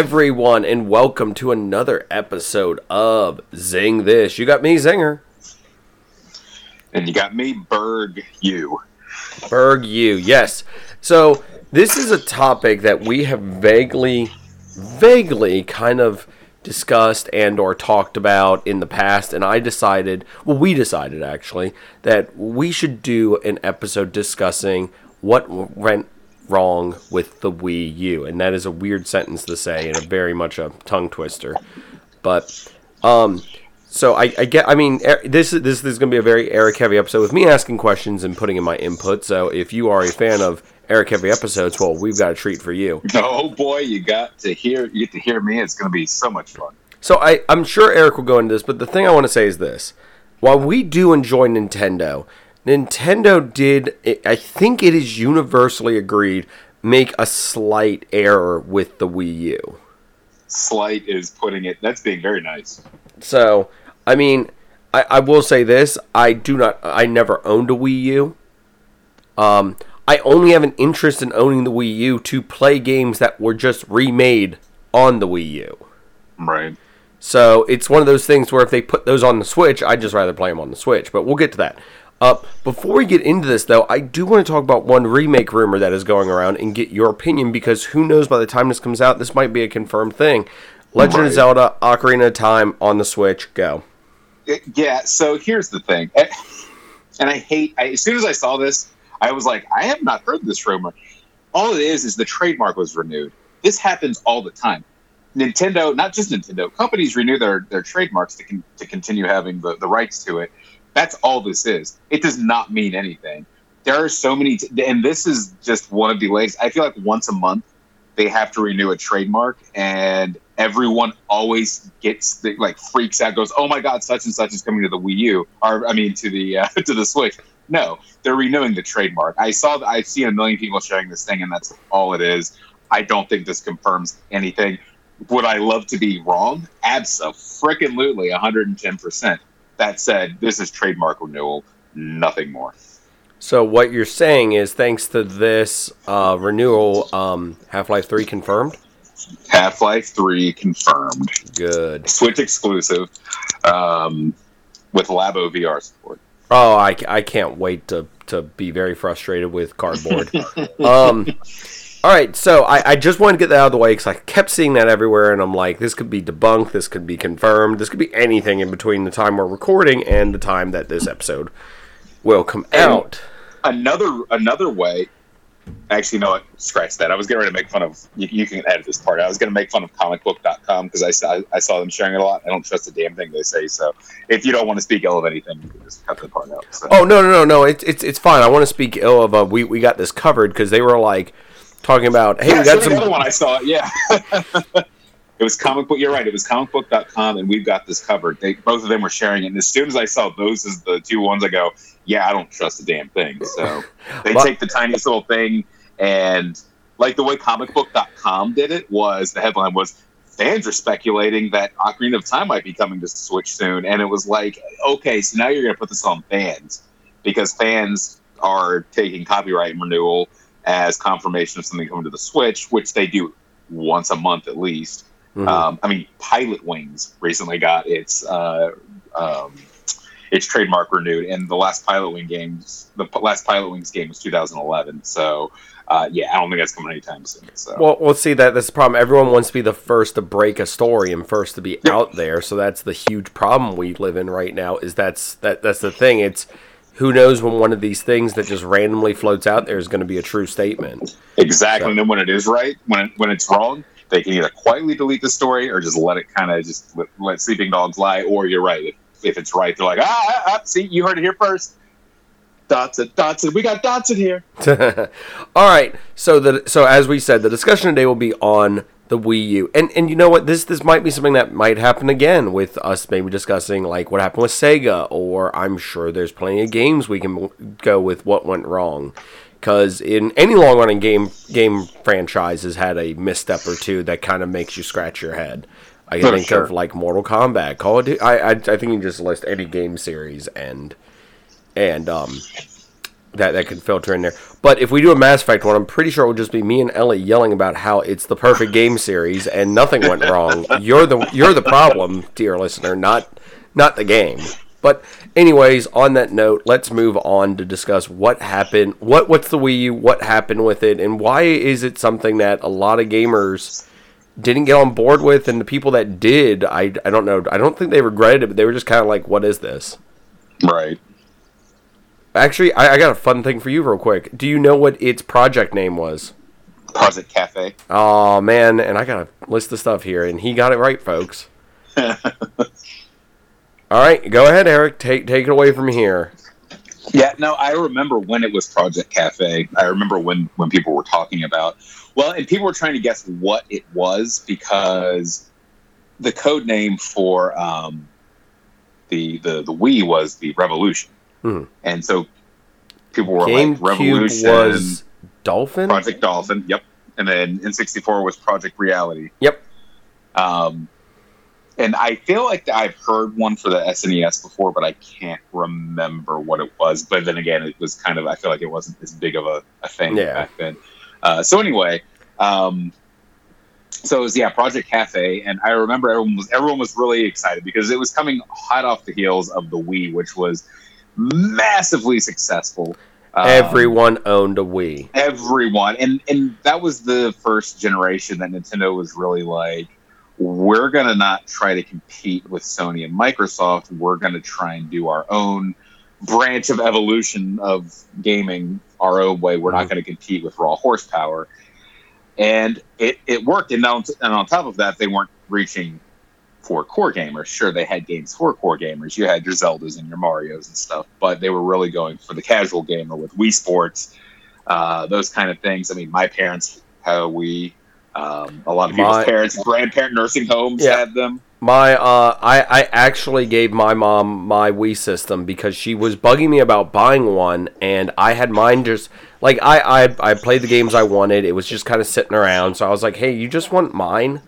everyone, and welcome to another episode of Zing This. You got me, Zinger. And you got me, Berg, you. Berg, you. Yes. So, this is a topic that we have vaguely, vaguely kind of discussed and or talked about in the past and I decided well we decided actually that we should do an episode discussing what went wrong with the Wii U and that is a weird sentence to say and a very much a tongue twister but um so I, I get I mean er, this this, this is going to be a very Eric heavy episode with me asking questions and putting in my input so if you are a fan of Eric heavy episodes, well, we've got a treat for you. Oh boy, you got to hear you get to hear me. It's going to be so much fun. So I, I'm sure Eric will go into this, but the thing I want to say is this: while we do enjoy Nintendo, Nintendo did, I think it is universally agreed, make a slight error with the Wii U. Slight is putting it. That's being very nice. So, I mean, I, I will say this: I do not, I never owned a Wii U. Um, I only have an interest in owning the Wii U to play games that were just remade on the Wii U. Right. So it's one of those things where if they put those on the Switch, I'd just rather play them on the Switch. But we'll get to that. Uh, before we get into this, though, I do want to talk about one remake rumor that is going around and get your opinion because who knows by the time this comes out, this might be a confirmed thing. Legend right. of Zelda Ocarina of Time on the Switch, go. Yeah, so here's the thing. And I hate, I, as soon as I saw this, I was like, I have not heard this rumor. All it is is the trademark was renewed. This happens all the time. Nintendo, not just Nintendo, companies renew their, their trademarks to, con- to continue having the, the rights to it. That's all this is. It does not mean anything. There are so many, t- and this is just one of the ways. I feel like once a month they have to renew a trademark, and everyone always gets the, like freaks out, goes, "Oh my god, such and such is coming to the Wii U," or I mean to the uh, to the Switch. No, they're renewing the trademark. I saw, I've seen a million people sharing this thing, and that's all it is. I don't think this confirms anything. Would I love to be wrong? Absolutely, 110%. That said, this is trademark renewal, nothing more. So what you're saying is, thanks to this uh, renewal, um, Half Life Three confirmed. Half Life Three confirmed. Good. Switch exclusive, um, with Labo VR support. Oh, I, I can't wait to, to be very frustrated with cardboard. um, all right, so I, I just wanted to get that out of the way because I kept seeing that everywhere, and I'm like, this could be debunked, this could be confirmed, this could be anything in between the time we're recording and the time that this episode will come and out. Another another way Actually, no, scratch that. I was getting ready to make fun of. You, you can edit this part. I was going to make fun of comicbook.com because I saw I saw them sharing it a lot. I don't trust a damn thing they say. So if you don't want to speak ill of anything, you can just cut the part out. So. Oh no no no no! It's it's it's fine. I want to speak ill of. Uh, we we got this covered because they were like talking about. Hey, yeah, we got some. The one I saw. Yeah. It was comic book. You're right. It was comicbook.com, and we've got this covered. They both of them were sharing it. And as soon as I saw those as the two ones, I go, yeah, I don't trust a damn thing. So they take the tiniest little thing, and like the way comicbook.com did it was the headline was fans are speculating that Ocarina of Time might be coming to Switch soon, and it was like, okay, so now you're going to put this on fans because fans are taking copyright renewal as confirmation of something coming to the Switch, which they do once a month at least. Mm-hmm. Um, I mean, Pilotwings recently got its uh, um, its trademark renewed, and the last Pilot Wing games, the last Pilotwings game was 2011. So, uh, yeah, I don't think that's coming anytime soon. So. Well, we'll see that that's the problem. Everyone wants to be the first to break a story and first to be out there. So that's the huge problem we live in right now. Is that's that that's the thing. It's who knows when one of these things that just randomly floats out there is going to be a true statement. Exactly, so. and then when it is right, when it, when it's wrong, they can either quietly delete the story or just let it kind of just let, let, sleeping dogs lie. Or you're right, if, if it's right, they're like, ah, ah, ah, see, you heard it here first. Dotson, Dotson, we got Dotson here. All right, so the so as we said, the discussion today will be on the Wii U, and and you know what, this this might be something that might happen again with us maybe discussing like what happened with Sega, or I'm sure there's plenty of games we can go with what went wrong because in any long running game game franchise has had a misstep or two that kind of makes you scratch your head. I can think sure. of like Mortal Kombat, Call of Duty. I, I I think you just list any game series and and um that that could filter in there. But if we do a Mass Effect one, I'm pretty sure it will just be me and Ellie yelling about how it's the perfect game series and nothing went wrong. You're the you're the problem, dear listener, not not the game. But anyways, on that note, let's move on to discuss what happened. What what's the Wii U? What happened with it, and why is it something that a lot of gamers didn't get on board with, and the people that did, I, I don't know. I don't think they regretted it, but they were just kind of like, "What is this?" Right. Actually, I, I got a fun thing for you, real quick. Do you know what its project name was? Project Cafe. Oh man, and I got a list of stuff here, and he got it right, folks. All right, go ahead, Eric. Take take it away from here. Yeah, no, I remember when it was Project Cafe. I remember when when people were talking about well, and people were trying to guess what it was because the code name for um, the the the Wii was the Revolution, Hmm. and so people were GameCube like Revolution was Dolphin. Project Dolphin. Yep, and then N64 was Project Reality. Yep. Um, and I feel like I've heard one for the SNES before, but I can't remember what it was. But then again, it was kind of I feel like it wasn't as big of a, a thing Yeah. back then. Uh, so anyway, um, so it was yeah, Project Cafe, and I remember everyone was everyone was really excited because it was coming hot off the heels of the Wii, which was massively successful. Um, Everyone owned a Wii. everyone. And and that was the first generation that nintendo was really like we're gonna not try to compete with sony and microsoft. We're gonna try and do our own branch of evolution of gaming our own way. We're not going to compete with raw horsepower. And it, it worked. And on, and on top of that they weren't reaching for core gamers sure they had games for core gamers you had your zeldas and your marios and stuff but they were really going for the casual gamer with wii sports uh, those kind of things. I mean, my parents had a Wii. Um, a lot of people's My- parents, grandparent nursing homes Yeah. had them. My uh, I I actually gave my mom my Wii system because she was bugging me about buying one, and I had mine just like I I I played the games I wanted. It was just kind of sitting around, so I was like, hey, you just want mine,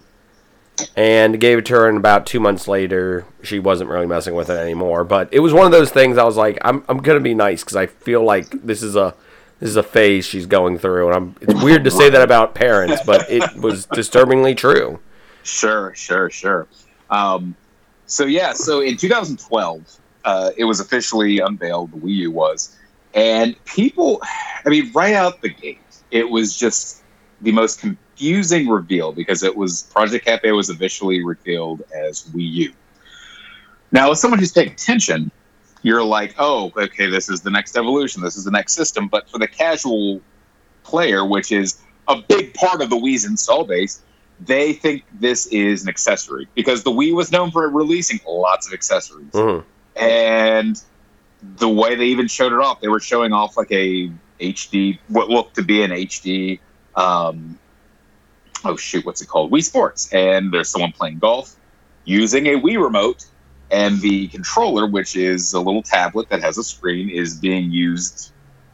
and gave it to her. And about two months later, she wasn't really messing with it anymore. But it was one of those things. I was like, I'm I'm gonna be nice because I feel like this is a this is a phase she's going through, and I'm. It's weird to say that about parents, but it was disturbingly true. Sure, sure, sure. Um, so yeah, so in 2012, uh, it was officially unveiled. The Wii U was, and people, I mean, right out the gate, it was just the most confusing reveal because it was Project Cafe was officially revealed as Wii U. Now, as someone who's paying attention, you're like, oh, okay, this is the next evolution, this is the next system. But for the casual player, which is a big part of the Wii's install base, they think this is an accessory because the Wii was known for releasing lots of accessories. Mhm. And the way they even showed it off, they were showing off like a HD, what looked to be an HD. Um, oh shoot, what's it called? Wii Sports, and there's someone playing golf using a Wii remote, and the controller, which is a little tablet that has a screen, is being used.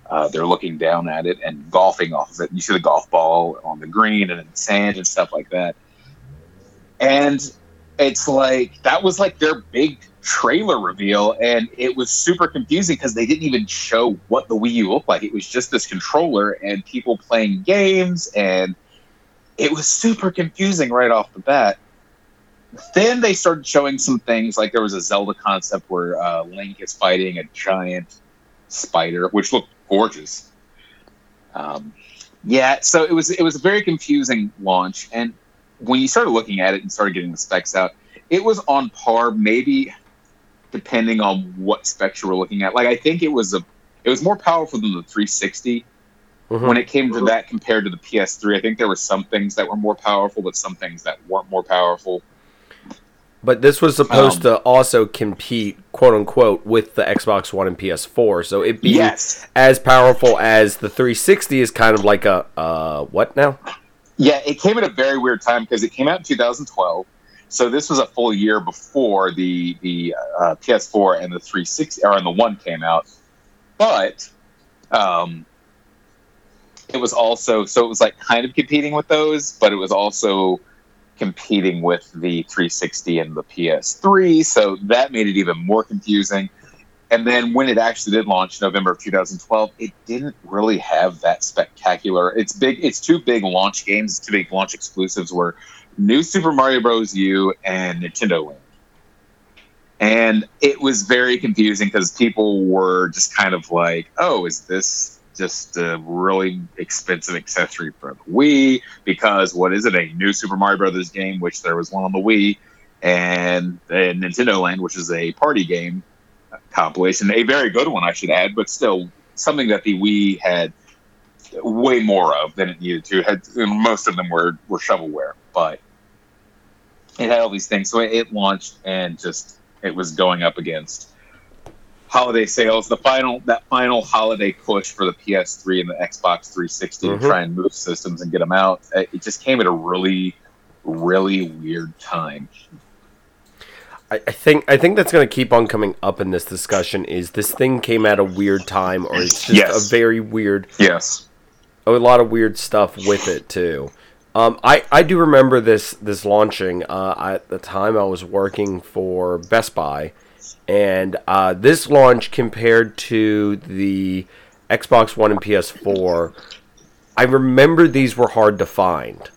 Uh, they're looking down at it and golfing off of it. You see the golf ball on the green and in sand and stuff like that. And it's like that was like their big trailer reveal, and it was super confusing because they didn't even show what the Wii U looked like. It was just this controller and people playing games, and it was super confusing right off the bat. Then they started showing some things like there was a Zelda concept where uh, Link is fighting a giant spider, which looked gorgeous. Um, yeah, so it was it was a very confusing launch, and when you started looking at it and started getting the specs out, it was on par, maybe depending on what specs you were looking at. Like I think it was a it was more powerful than the 360 Mhm. when it came to that compared to the PS3. I think there were some things that were more powerful, but some things that weren't more powerful. But this was supposed Um, to also compete, quote unquote, with the Xbox One and PS4. So it being Yes. as powerful as the 360 is kind of like a uh, what now? Yeah, it came at a very weird time because it came out in 2012. So this was a full year before the the uh, PS4 and the 360 or and the one came out. But um, it was also so it was like kind of competing with those, but it was also competing with the 360 and the PS3. So that made it even more confusing. And then when it actually did launch, November of 2012, it didn't really have that spectacular. It's big. It's two big launch games, two big launch exclusives were New Super Mario Bros. U and Nintendo Land. And it was very confusing because people were just kind of like, "Oh, is this just a really expensive accessory for the Wii? Because what is it? A new Super Mario Brothers game, which there was one on the Wii, and, and Nintendo Land, which is a party game compilation, a very good one, I should add, but still something that the Wii had way more of than it needed to. Had most of them were were shovelware, but it had all these things. So it launched and just it was going up against holiday sales. The final that final holiday push for the PS3 and the Xbox 360 Mhm. to try and move systems and get them out. It just came at a really, really weird time. I, I think I think that's going to keep on coming up in this discussion. Is this thing came at a weird time, or it's just Yes. a very weird, Yes. a lot of weird stuff with it too. Um, I, I do remember this this launching. Uh, at the time, I was working for Best Buy, and uh, this launch compared to the Xbox One and PS4, I remember these were hard to find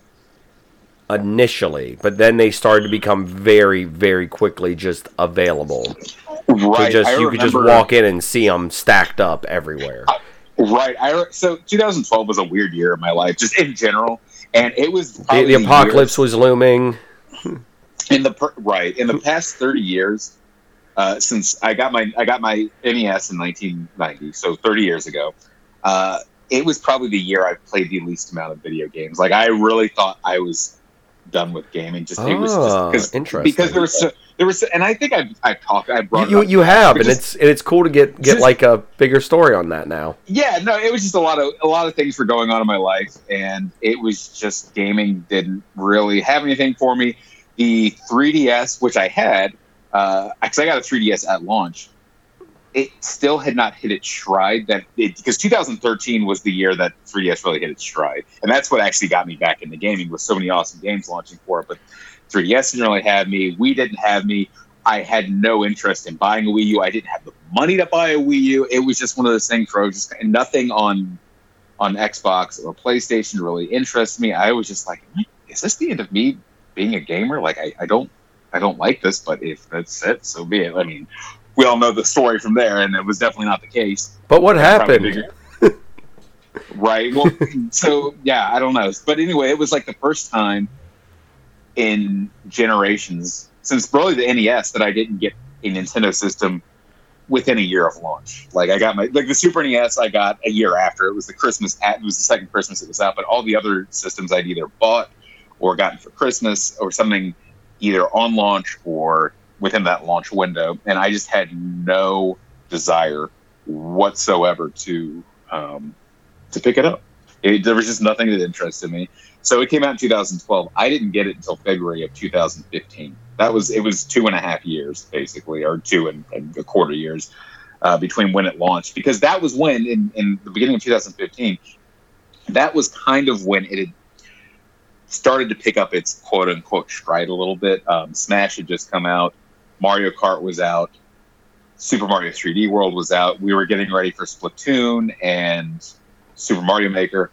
initially, but then they started to become very, very quickly just available. Right. To just I you could just walk in and see them stacked up everywhere. Right. I so 2012 was a weird year in my life, just in general, and it was The, the apocalypse was looming. in the right in the past 30 years uh, since I got my I got my NES in 1990, so 30 years ago. Uh, it was probably the year I played the least amount of video games. Like I really thought I was done with gaming. Just it was Ah, just interesting. because there was so, there was, so, and I think I've I've talked I brought it You up you have, and Just- it's and it's cool to get get just- like a bigger story on that now. yeah no it was just a lot of a lot of things were going on in my life and it was just gaming didn't really have anything for me the 3ds which i had uh because i got a 3ds at launch it still had not hit its stride that because 2013 was the year that 3ds really hit its stride and that's what actually got me back into gaming with so many awesome games launching for it but 3ds didn't really have me we didn't have me I had no interest in buying a Wii U. I didn't have the money to buy a Wii U. It was just one of those things where I was just nothing on on Xbox or PlayStation really interests me. I was just like, is this the end of me being a gamer? Like, I, I don't I don't like this, but if that's it, so be it. I mean, we all know the story from there, and it was definitely not the case. But what happened? right. Well, so yeah, I don't know. But anyway, it was like the first time in generations since probably the NES that I didn't get a Nintendo system within a year of launch. Like I got my like the Super NES I got a year after. It was the Christmas at it was the second Christmas it was out, but all the other systems I'd either bought or gotten for Christmas or something either on launch or within that launch window. And I just had no desire whatsoever to um, to pick it up. It, there was just nothing that interested me. So it came out in 2012. I didn't get it until February of 2015. That was it was two and a half years basically, or two and, and a quarter years uh, between when it launched. Because that was when in, in the beginning of 2015, that was kind of when it had started to pick up its quote unquote stride a little bit. Um, Smash had just come out, Mario Kart was out, Super Mario 3D World was out. We were getting ready for Splatoon and Super Mario Maker.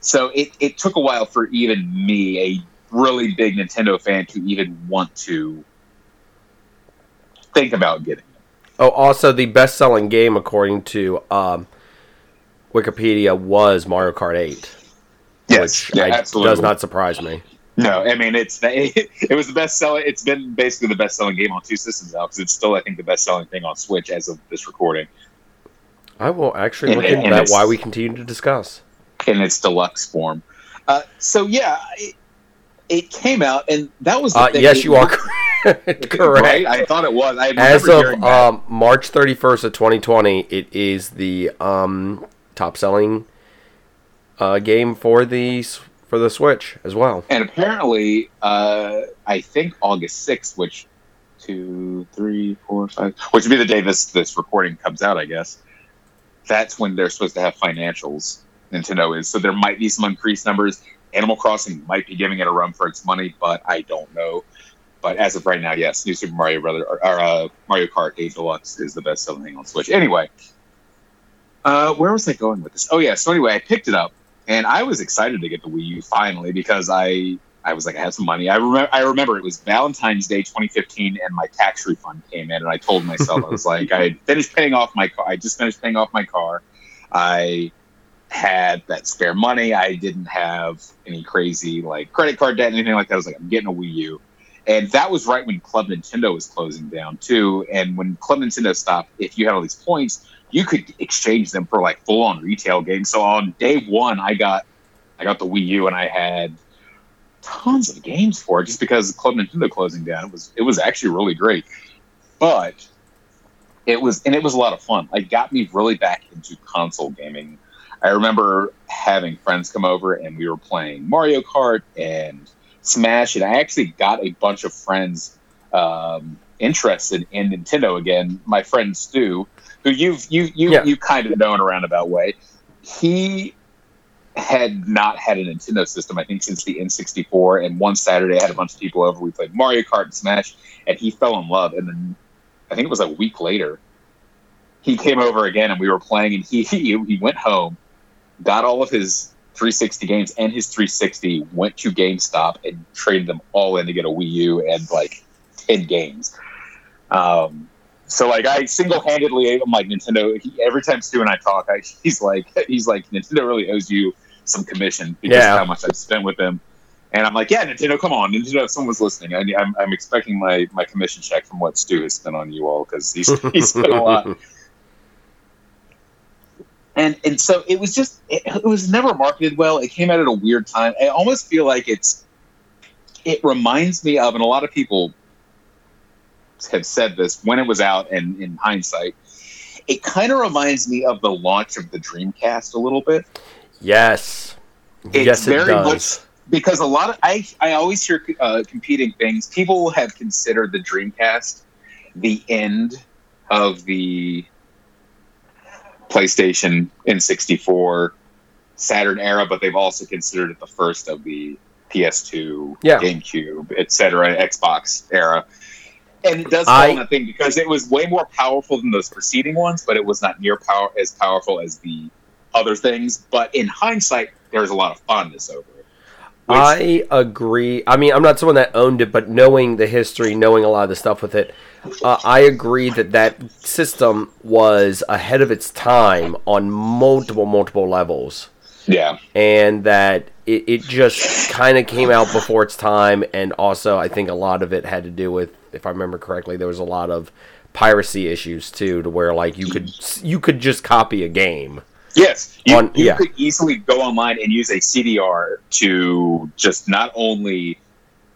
So it, it took a while for even me, a really big Nintendo fan, to even want to think about getting it. Oh, also the best-selling game according to um, Wikipedia was Mario Kart 8, which yeah, I- absolutely. does not surprise me. No, I mean it's it, it was the best selling. It's been basically the best selling game on two systems now because it's still I think the best selling thing on Switch as of this recording I will actually And- look into and that Why we continue to discuss. in its deluxe form. Uh, so yeah, it, it came out and that was the Uh, thing. yes, you are correct. Right? I thought it was. I As of um, March 31st of 2020, it is the um, top-selling uh, game for the for the Switch as well. and apparently, uh, I think August sixth, which two, three, four, five, which would be the day this this recording comes out, I guess. That's when they're supposed to have financials. Nintendo is so there might be some increased numbers. Animal Crossing might be giving it a run for its money, but I don't know. but as of right now, yes, New Super Mario Brother or, or uh, Mario Kart 8 Deluxe is the best selling thing on Switch. Anyway, uh, where was I going with this? Oh yeah, so anyway, I picked it up and I was excited to get the Wii U finally because I I was like I had some money. I remember I remember it was Valentine's Day 2015 and my tax refund came in and I told myself I was like I had finished paying off my car. I just finished paying off my car. I had that spare money. I didn't have any crazy like credit card debt, anything like that. I was like, I'm getting a Wii U. And that was right when Club Nintendo was closing down too. And when Club Nintendo stopped, if you had all these points, you could exchange them for like full on retail games. So on day one, I got I got the Wii U and I had tons of games for it just because Club Nintendo closing down. It was it was actually really great. But it was and it was a lot of fun. It got me really back into console gaming. I remember having friends come over and we were playing Mario Kart and Smash, and I actually got a bunch of friends um, interested in Nintendo again. My friend Stu, who you've you you Yeah. you kind of know in a roundabout way, he had not had a Nintendo system, I think, since the N64. And one Saturday, I had a bunch of people over. We played Mario Kart and Smash, and he fell in love. And then I think it was a week later, he came over again, and we were playing. And he he, he went home, got all of his 360 games and his 360, went to GameStop and traded them all in to get a Wii U and like 10 games. Um, so like I single-handedly, I'm like Nintendo. He, every time Stu and I talk, I, he's like, he's like, Nintendo really owes you some commission because Yeah. of how much I've spent with them. And I'm like, yeah, Nintendo, come on, Nintendo. If someone's listening, I, I'm, I'm expecting my, my commission check from what Stu has spent on you all because he's, he's spent a lot. And and so it was just it, it was never marketed well. It came out at a weird time. I almost feel like it's it reminds me of, and a lot of people have said this when it was out, and in hindsight, it kind of reminds me of the launch of the Dreamcast a little bit. Yes. It's yes, it very does. much because a lot of I I always hear uh, competing things. People have considered the Dreamcast the end of the PlayStation N64 Saturn era, but they've also considered it the first of the PS2, Yeah. GameCube, etc., Xbox era. And it does fall I- that thing because it was way more powerful than those preceding ones, but it was not near power as powerful as the other things. But in hindsight, there's a lot of fondness over it. Which- I agree. I mean, I'm not someone that owned it, but knowing the history, knowing a lot of the stuff with it, uh, I agree that that system was ahead of its time on multiple, multiple levels. yeah, and that it, it just kind of came out before its time and also i think a lot of it had to do with if i remember correctly there was a lot of piracy issues too to where like you could you could just copy a game yes, you, On- you yeah. could easily go online and use a CDR to just not only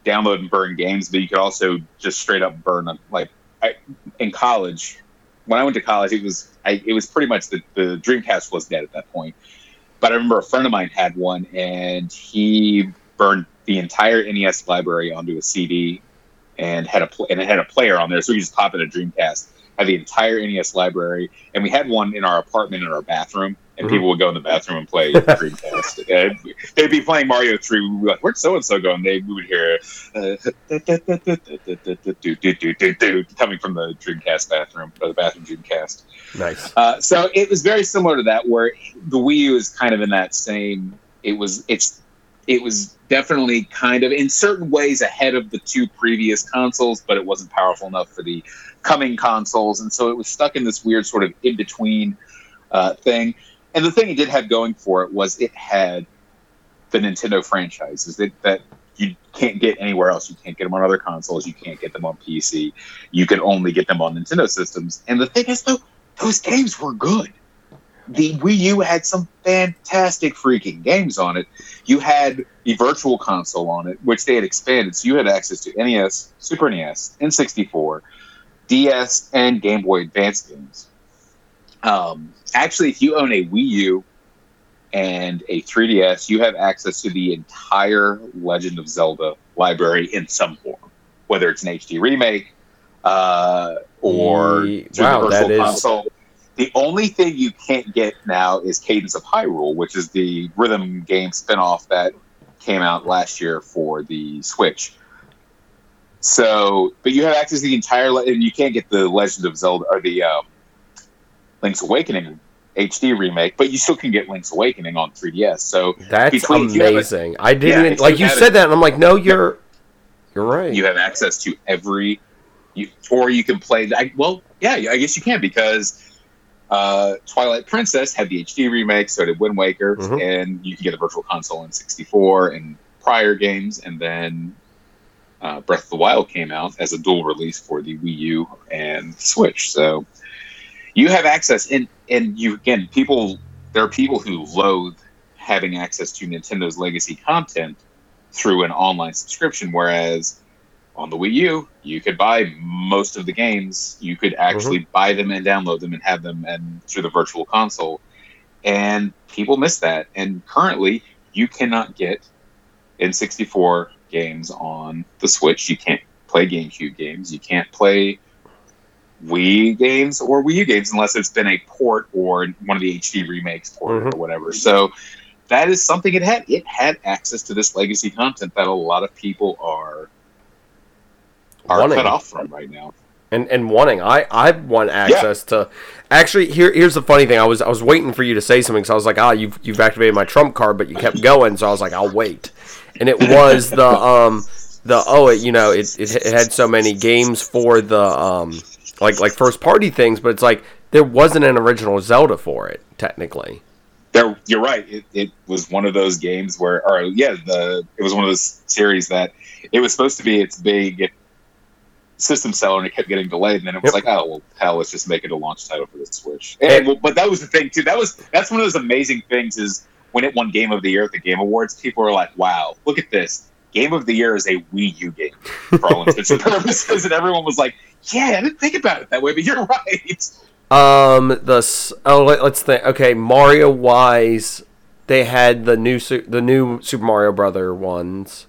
download and burn games, but you could also just straight up burn them. Like I, in college, when I went to college, it was I, it was pretty much the, the Dreamcast was dead at that point. But I remember a friend of mine had one, and he burned the entire NES library onto a CD, and had a pl- and it had a player on there, so you just pop in a Dreamcast. Had the entire NES library, and we had one in our apartment in our bathroom, and Mhm. people would go in the bathroom and play Dreamcast. And they'd be playing Mario Three. We'd be like, "Where'd so and so go?" And they we would hear uh, coming from the Dreamcast bathroom or the bathroom Dreamcast. nice Uh, so it was very similar to that, where the Wii U is kind of in that same. It was it's it was definitely kind of in certain ways ahead of the two previous consoles, but it wasn't powerful enough for the coming consoles, and so it was stuck in this weird sort of in between uh, thing. And the thing it did have going for it was it had the Nintendo franchises that that you can't get anywhere else. You can't get them on other consoles. You can't get them on PC. You can only get them on Nintendo systems. And the thing is, though, those games were good. The Wii U had some fantastic freaking games on it. You had the Virtual Console on it, which they had expanded, so you had access to NES, Super NES, N64, DS, and Game Boy Advance games. Um, actually, if you own a Wii U and a 3DS, you have access to the entire Legend of Zelda library in some form, whether it's an HD remake uh, or wow, the that Virtual is- Console. The only thing you can't get now is Cadence of Hyrule, which is the rhythm game spinoff that came out last year for the Switch. So, but you have access to the entire, le- and you can't get the Legend of Zelda or the um, Link's Awakening HD remake, but you still can get Link's Awakening on 3DS. So That's Between- you have a- amazing. I didn't Yeah, like you you said a- that, and I'm like, no, you're you're right. you have access to every, you, or you can play. I, well, yeah, I guess you can because uh, Twilight Princess had the HD remake, so did Wind Waker, Mhm. and you can get a Virtual Console N64 and prior games, and then uh, Breath of the Wild came out as a dual release for the Wii U and Switch. So you have access, and and you again, people there are people who loathe having access to Nintendo's legacy content through an online subscription, whereas on the Wii U, you could buy most of the games. You could actually buy them and download them and have them and through the virtual console. And people miss that. And currently, you cannot get N64 games on the Switch. You can't play GameCube games. You can't play Wii games or Wii U games unless it's been a port or one of the HD remakes port Mhm. or whatever. So that is something it had. It had access to this legacy content that a lot of people are are Wanting. cut off from right now. and and wanting I I want access to actually here here's the funny thing I was I was waiting for you to say something so I was like ah you've you've activated my trump card but you kept going so I was like I'll wait and it was the um the oh it you know it, it, it had so many games for the um like like first party things but it's like there wasn't an original Zelda for it technically There, you're right. It, it was one of those games where, or yeah, the it was one of those series that it was supposed to be its big system seller, and it kept getting delayed. And then it was Yep. like, oh well, hell, let's just make it a launch title for the Switch. And, well, but that was the thing too. That was that's one of those amazing things is when it won Game of the Year at the Game Awards, people were like, wow, look at this. Game of the Year is a Wii U game for all intents and purposes, and everyone was like, "Yeah, I didn't think about it that way, but you're right." um the s- oh let, let's think okay Mario wise they had the new the new Super Mario Brother ones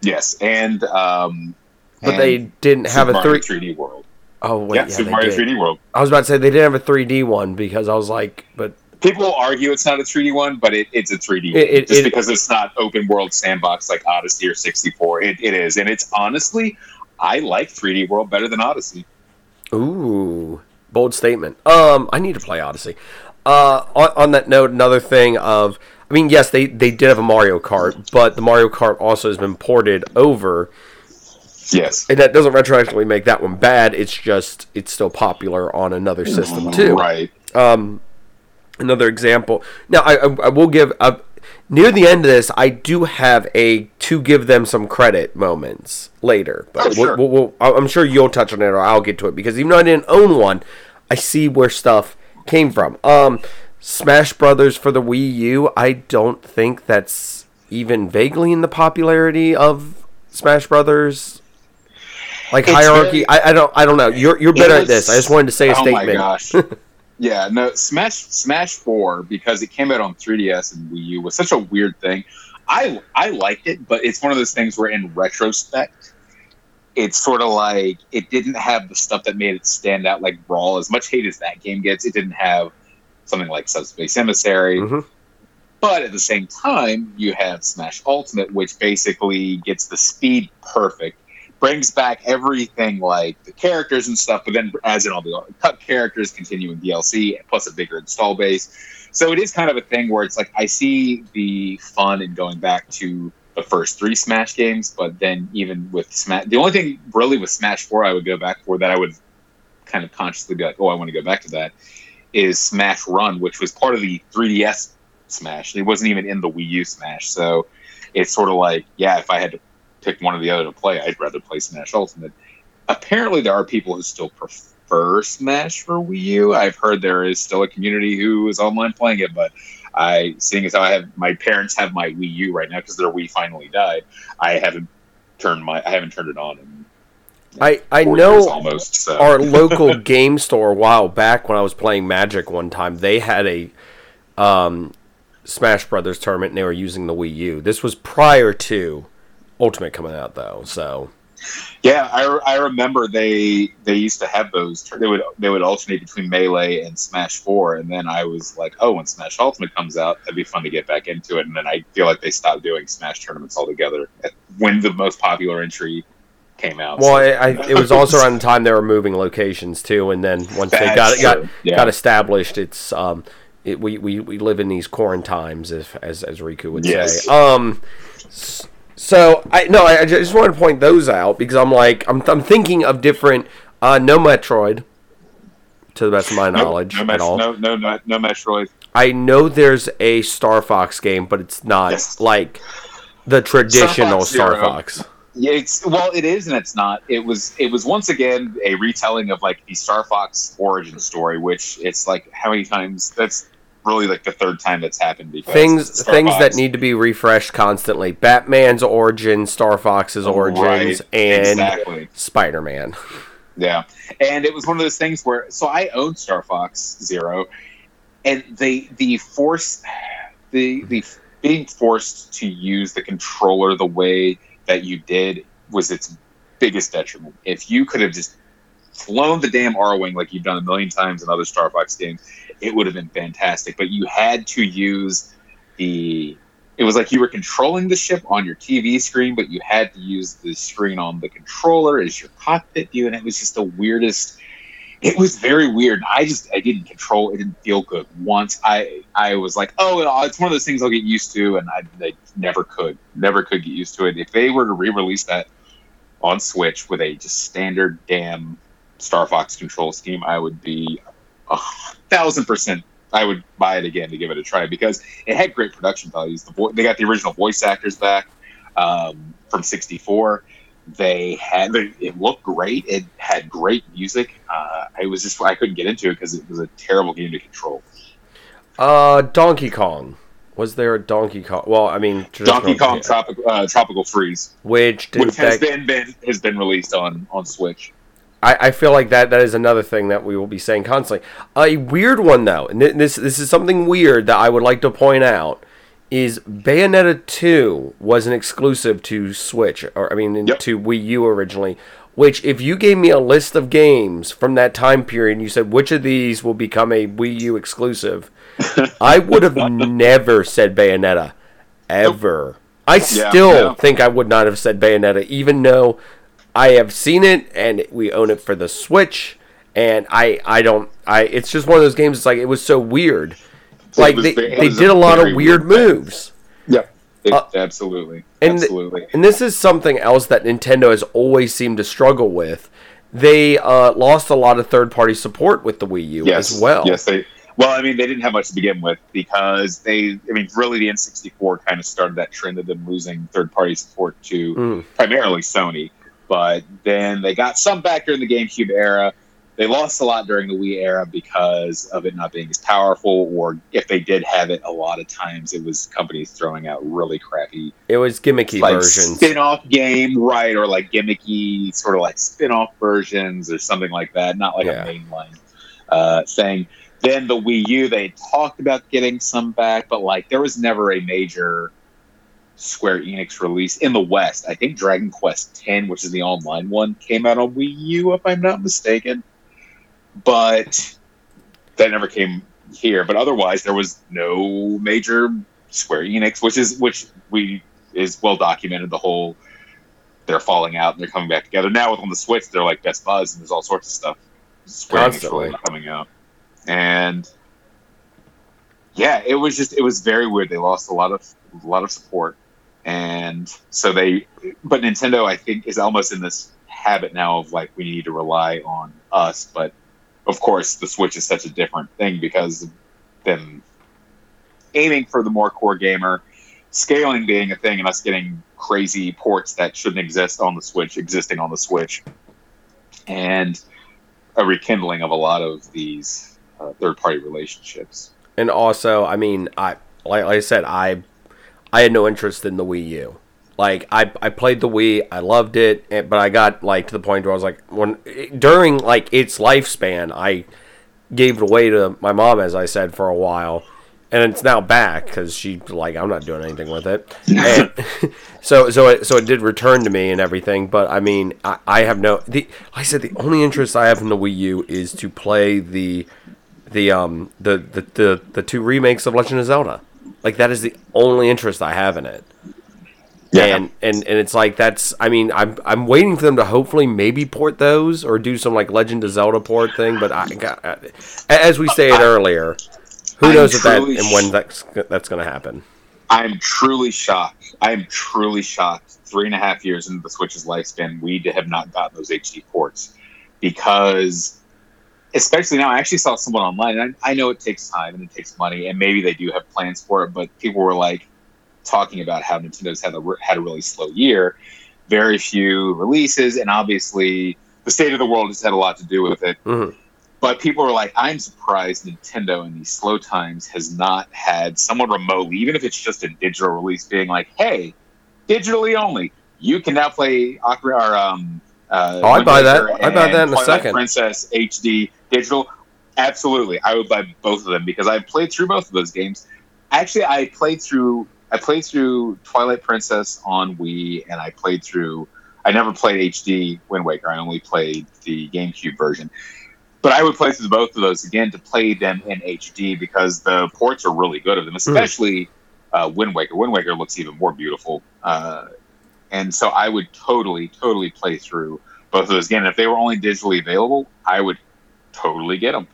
Yes, and um, but they didn't have a Mario three 3D World. oh wait yeah, yeah, Super Mario did. 3D World. I was about to say they didn't have a 3D one because I was like, but People argue it's not a 3D one, but it, it's a 3D It- it- just because it's not open world sandbox like Odyssey or 64. It, it is, and it's honestly, I like 3D World better than Odyssey. ooh, bold statement. Um, I need to play Odyssey. Uh, on, on that note, another thing of, I mean, yes, they they did have a Mario Kart, but the Mario Kart also has been ported over, Yes, and that doesn't retroactively make that one bad. It's just it's still popular on another system too. Right. Um, another example. Now, I, I, I will give uh, near the end of this. I do have a to give them some credit moments later, but Oh, sure. we'll, we'll, we'll, I'm sure you'll touch on it or I'll get to it because even though I didn't own one, I see where stuff came from. Um, Smash Brothers for the Wii U. I don't think that's even vaguely in the popularity of Smash Brothers. Like It's hierarchy, very- I, I don't I don't know. You're you're better at this. I just wanted to say a oh statement. Oh my gosh. yeah, no, Smash Smash Four because it came out on 3DS and Wii U was such a weird thing. I I liked it, but it's one of those things where in retrospect, it's sort of like it didn't have the stuff that made it stand out like Brawl. As much hate as that game gets, it didn't have something like Subspace Emissary. Mhm. But at the same time, you have Smash Ultimate, which basically gets the speed perfect, brings back everything like the characters and stuff, but then adds in all the cut characters, continuing DLC, plus a bigger install base. So it is kind of a thing where it's like I see the fun in going back to the first three Smash games, but then even with Smash, the only thing really with Smash Four I would go back for that I would kind of consciously be like, oh, I want to go back to that, is Smash Run, which was part of the 3DS Smash. It wasn't even in the Wii U Smash. So it's sort of like, yeah, if I had to pick one or the other to play, I'd rather play Smash Ultimate. Apparently, there are people who still prefer Smash for Wii U. I've heard there is still a community who is online playing it, but I, seeing as how I have my parents have my Wii U right now because their Wii finally died, I haven't turned my I haven't turned it on in I I know almost. So our local game store a while back when I was playing Magic one time, they had a um, Smash Brothers tournament and they were using the Wii U. This was prior to Ultimate coming out though, so Yeah, I, I remember they they used to have those. They would they would alternate between Melee and Smash Four, and then I was like, oh, when Smash Ultimate comes out, that'd be fun to get back into it. And then I feel like they stopped doing Smash tournaments altogether. When the most popular entry came out. Well, so- I, I, it was also around the time they were moving locations too, and then once they got That's got yeah. got established, it's um, it, we, we we live in these quarantines, if as as Riku would Yes. say. Um, s- so I no, I, I just wanted to point those out because I'm like I'm I'm thinking of different. Uh, no Metroid, to the best of my knowledge, no, at all. no, no, no, no Metroid. I know there's a Star Fox game, but it's not Yes. like the traditional Fox Star Fox. Yeah, it's well, it is and it's not. It was it was once again a retelling of like the Star Fox origin story, which it's like how many times that's really like the third time that's happened because things things that need to be refreshed constantly. Batman's origin, Star Fox's oh, origins, Right, and exactly. Spider Man. Yeah, and it was one of those things where so I owned Star Fox Zero, and they the force the the being forced to use the controller the way that you did was its biggest detriment. If you could have just flown the damn Arwing like you've done a million times in other Star Fox games, it would have been fantastic. But you had to use the. It was like you were controlling the ship on your TV screen, but you had to use the screen on the controller as your cockpit view, and it was just the weirdest. It was very weird. I just I didn't control. It didn't feel good. Once I I was like, oh, it's one of those things I'll get used to, and I, I never could, never could get used to it. If they were to re-release that on Switch with a just standard damn Star Fox control scheme, I would be a thousand percent. I would buy it again to give it a try because it had great production values. The vo- they got the original voice actors back um, from '64. They had it looked great. It had great music. Uh, I was just I couldn't get into it because it was a terrible game to control. Uh, Donkey Kong. Was there a Donkey Kong? Well, I mean, Donkey Kong Tropical uh, Tropical Freeze, which which has been, been has been released on on Switch. I, I feel like that that is another thing that we will be saying constantly. A weird one though, and this this is something weird that I would like to point out is Bayonetta 2 was an exclusive to Switch or I mean Yep. to Wii U originally. Which, if you gave me a list of games from that time period and you said which of these will become a Wii U exclusive, I would have never said Bayonetta. Ever. I Yeah, still yeah. think I would not have said Bayonetta, even though I have seen it and we own it for the Switch. And I, I don't, I. It's just one of those games. It's like it was so weird. Like was they, they did a lot of weird moves. Yeah, it, Uh, absolutely, and- absolutely. And this is something else that Nintendo has always seemed to struggle with. They uh, lost a lot of third-party support with the Wii U yes, as well. Yes, they. Well, I mean, they didn't have much to begin with because they. I mean, really, the N64 kind of started that trend of them losing third-party support to Mm. primarily Sony. But then they got some back during the GameCube era. They lost a lot during the Wii era because of it not being as powerful, or if they did have it, a lot of times it was companies throwing out really crappy It was gimmicky like versions. spin-off game, right? Or like gimmicky, sort of like spin-off versions or something like that. Not like Yeah. a mainline uh, thing. Then the Wii U, they talked about getting some back, but like there was never a major Square Enix release in the West. I think Dragon Quest X, which is the online one, came out on Wii U, if I'm not mistaken. But that never came here. But otherwise, there was no major Square Enix, which is which we is well documented. The whole they're falling out and they're coming back together now. With on the Switch, they're like best buds, and there's all sorts of stuff Square Enix Constantly. related coming out. And yeah, it was just it was very weird. They lost a lot of a lot of support, and so they. But Nintendo, I think, is almost in this habit now of like we need to rely on us. But of course, the Switch is such a different thing because them aiming for the more core gamer, scaling being a thing, and us getting crazy ports that shouldn't exist on the Switch existing on the Switch, and a rekindling of a lot of these uh, third-party relationships. And also, I mean, I like, like I said, I I had no interest in the Wii U. Like I I played the Wii, I loved it, but I got like to the point where I was like, when during like its lifespan, I gave it away to my mom, as I said for a while, and it's now back because she like I'm not doing anything with it. And so so it, so it did return to me and everything, but I mean, I, I have no the I said the only interest I have in the Wii U is to play the the um the, the the the two remakes of Legend of Zelda. Like that is the only interest I have in it. Yeah. And, and and it's like that's I mean I'm I'm waiting for them to hopefully maybe port those or do some like Legend of Zelda port thing but I as we stated earlier who I'm knows if that and when that's that's going to happen. I'm truly shocked. I am truly shocked. Three and a half years into the Switch's lifespan, we have not gotten those HD ports because, especially now, I actually saw someone online, and I, I know it takes time and it takes money, and maybe they do have plans for it, but people were like talking about how Nintendo's had a had a really slow year, very few releases, and obviously the state of the world has had a lot to do with it. Mm-hmm. But people are like, I'm surprised Nintendo in these slow times has not had someone remotely, even if it's just a digital release, being like, hey, digitally only, you can now play Ocarina or um, uh, oh, I buy that. I buy that in a second. Princess HD digital. Absolutely, I would buy both of them because I played through both of those games. Actually, I played through I played through Twilight Princess on Wii, and I played through. I never played HD Wind Waker. I only played the GameCube version but I would play through both of those again to play them in HD because the ports are really good of them, hmm. especially mm. uh, Wind Waker. Wind Waker looks even more beautiful, uh, and so I would totally, totally play through both of those again. if they were only digitally available, I would totally get them.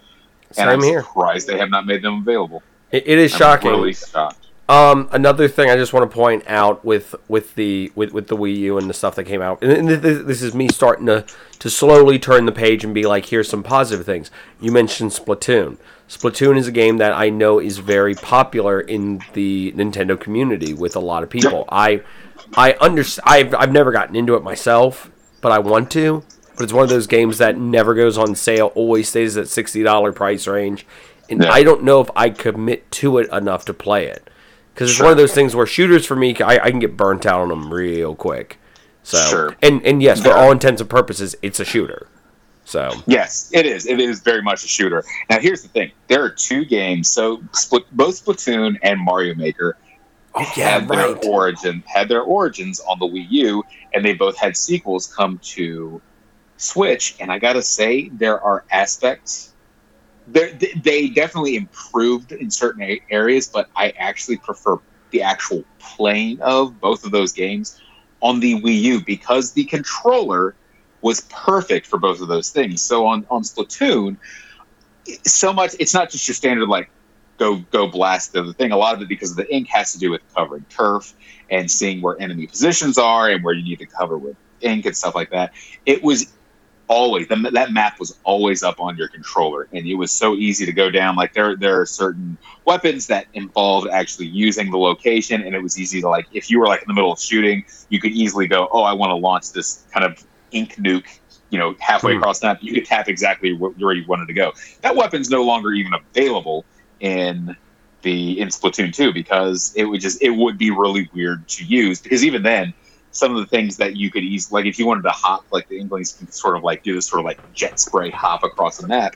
Same and I'm here. surprised they have not made them available. it, it is I'm shocking. Really shocked. Um, another thing I just want to point out with with the with, with the Wii U and the stuff that came out, and this is me starting to to slowly turn the page and be like, here's some positive things. You mentioned Splatoon. Splatoon is a game that I know is very popular in the Nintendo community with a lot of people. I I understand. I've I've never gotten into it myself, but I want to. But it's one of those games that never goes on sale, always stays at sixty dollar price range, and yeah. I don't know if I commit to it enough to play it because it's sure. one of those things where shooters for me, I, I, can get burnt out on them real quick. So, sure. and and yes, for all intents and purposes, it's a shooter. So yes, it is. It is very much a shooter. Now, here's the thing: there are two games. So, Split, both Splatoon and Mario Maker oh, yeah, had right. their origin had their origins on the Wii U, and they both had sequels come to Switch. And I gotta say, there are aspects they definitely improved in certain areas, but I actually prefer the actual playing of both of those games on the Wii U because the controller was perfect for both of those things. So on on Splatoon, so much it's not just your standard like go go blast the thing. A lot of it because the ink has to do with covering turf and seeing where enemy positions are and where you need to cover with ink and stuff like that. It was always the, that map was always up on your controller and it was so easy to go down like there there are certain weapons that involved actually using the location and it was easy to like if you were like in the middle of shooting you could easily go oh i want to launch this kind of ink nuke you know halfway mm. across the map you could tap exactly where you wanted to go that weapon's no longer even available in the in splatoon 2 because it would just it would be really weird to use because even then some of the things that you could use, like if you wanted to hop, like the Inklings can sort of like do this sort of like jet spray hop across the map.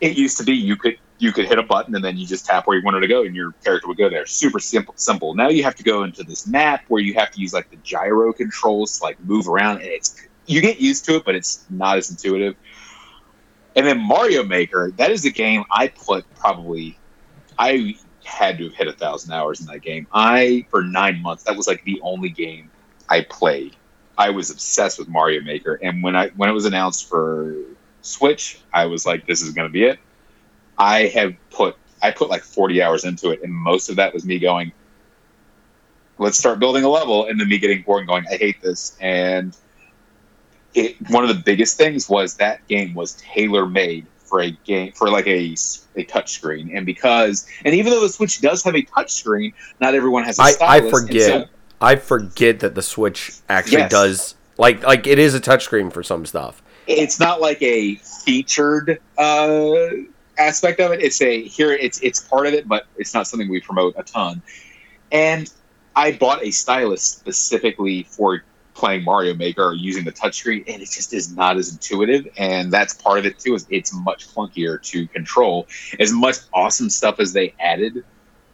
It used to be you could you could hit a button and then you just tap where you wanted to go and your character would go there. Super simple. Simple. Now you have to go into this map where you have to use like the gyro controls to like move around, and it's you get used to it, but it's not as intuitive. And then Mario Maker, that is a game I put probably I had to have hit a thousand hours in that game. I for nine months that was like the only game I played. I was obsessed with Mario Maker, and when I when it was announced for Switch, I was like, "This is going to be it." I have put I put like 40 hours into it, and most of that was me going, "Let's start building a level," and then me getting bored and going, "I hate this." And it one of the biggest things was that game was tailor made for a game for like a a touch screen, and because and even though the Switch does have a touch screen, not everyone has. A I, I forget. I forget that the Switch actually yes. does like like it is a touchscreen for some stuff. It's not like a featured uh, aspect of it. It's a here it's it's part of it, but it's not something we promote a ton. And I bought a stylus specifically for playing Mario Maker or using the touchscreen, and it just is not as intuitive. And that's part of it too. Is it's much clunkier to control. As much awesome stuff as they added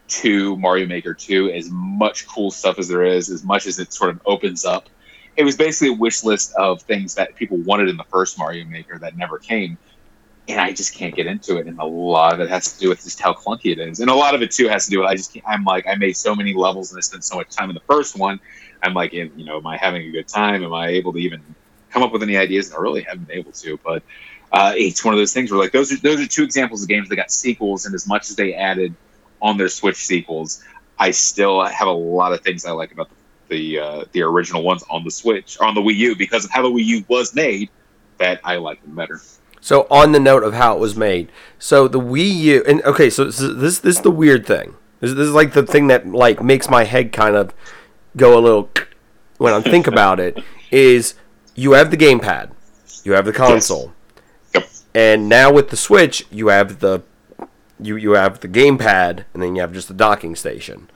to Mario Maker 2, as much cool stuff as there is, as much as it sort of opens up. It was basically a wish list of things that people wanted in the first Mario Maker that never came. and I just can't get into it. And a lot of it has to do with just how clunky it is, and a lot of it too has to do with I just can't, I'm like I made so many levels and I spent so much time in the first one. I'm like, in, you know, am I having a good time? Am I able to even come up with any ideas? And I really haven't been able to, but uh, it's one of those things where like those are those are two examples of games that got sequels, and as much as they added on their Switch sequels, I still have a lot of things I like about the the, uh, the original ones on the Switch on the Wii U because of how the Wii U was made. That I like them better. So on the note of how it was made, so the Wii U, and okay, so this this, this is the weird thing. This, this is like the thing that like makes my head kind of go a little when I think about it. Is you have the gamepad, you have the console, yes. yep. and now with the Switch, you have the you you have the gamepad, and then you have just the docking station.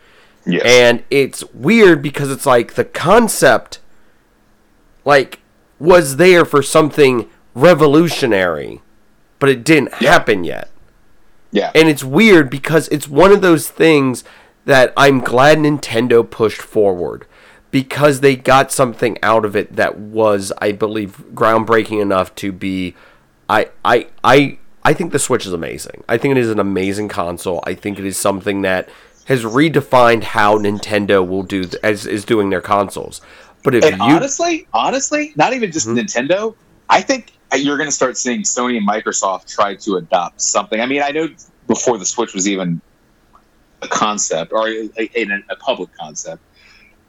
Yes. And it's weird because it's like the concept, like, was there for something revolutionary, but it didn't Yeah. happen yet. Yeah. And it's weird because it's one of those things that I'm glad Nintendo pushed forward because they got something out of it that was, I believe, groundbreaking enough to be. I I I I think the Switch is amazing. I think it is an amazing console. I think it is something that has redefined how Nintendo will do th- as is doing their consoles. But if and you honestly, honestly, not even just Mhm. Nintendo. I think you're going to start seeing Sony and Microsoft try to adopt something. I mean, I know before the Switch was even a concept or a, a, a public concept.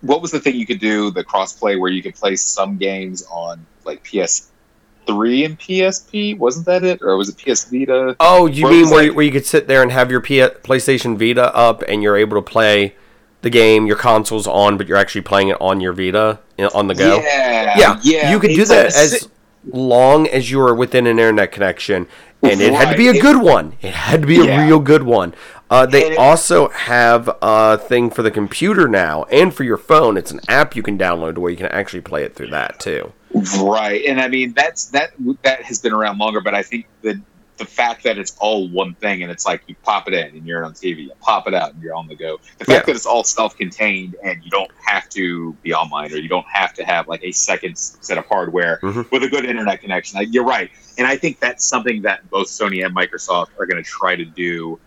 What was the thing you could do the crossplay where you could play some games on like PS3 and PSP? Wasn't that it, or was it PS Vita? Oh, you Where mean where, like- you, where you could sit there and have your P- PlayStation Vita up and you're able to play the game, your console's on, but you're actually playing it on your Vita on the go? Yeah, Yeah, yeah. you could do like that a as si- long as you were within an internet connection, and it had to be a good one. It had to be a Yeah. real good one. Uh, they also have a thing for the computer now and for your phone. It's an app you can download where you can actually play it through that too. Right, and I mean that's that that has been around longer, but I think the the fact that it's all one thing and it's like you pop it in and you're on TV, you pop it out and you're on the go. The fact Yeah. that it's all self-contained and you don't have to be online or you don't have to have like a second set of hardware Mhm. with a good internet connection. I, you're right, and I think that's something that both Sony and Microsoft are going to try to do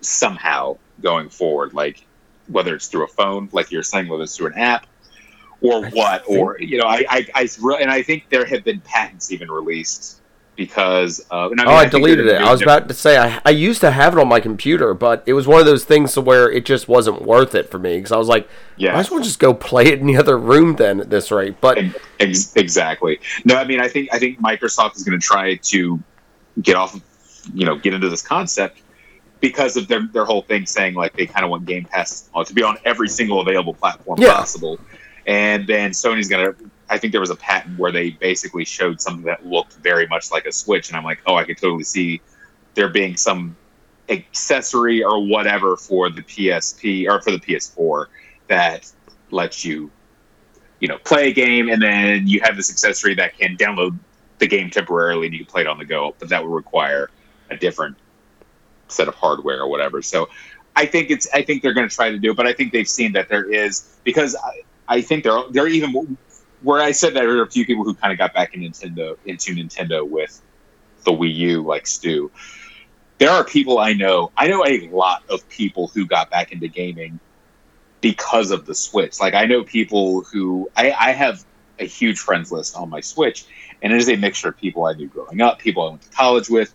somehow going forward, like whether it's through a phone, like you're saying, whether it's through an app or I what, or you know, I, I, I, and I think there have been patents even released because. And I mean, oh, I, they're deleted it. I was do about to say I, I used to have it on my computer, but it was one of those things to where it just wasn't worth it for me because I was like, yeah, I might as well just go play it in the other room then at this rate. But Ex- exactly. No, I mean, I think I think Microsoft is going to try to get off, you know, get into this concept because of their their whole thing saying like they kind of want Game Pass uh, to be on every single available platform Yeah. possible, and then Sony's to. I think there was a patent where they basically showed something that looked very much like a Switch, and I'm like, oh, I could totally see there being some accessory or whatever for the PSP or for the PS4 that lets you you know play a game and then you have this accessory that can download the game temporarily and you can play it on the go but that would require a different set of hardware or whatever so i think it's i think they're going to try to do it but i think they've seen that there is because i, I think there there are even where i said that there are a few people who kind of got back in nintendo into nintendo with the wii u like stu there are people i know i know a lot of people who got back into gaming because of the Switch. Like I know people who I, I have a huge friends list on my Switch, and it is a mixture of people I knew growing up, people I went to college with,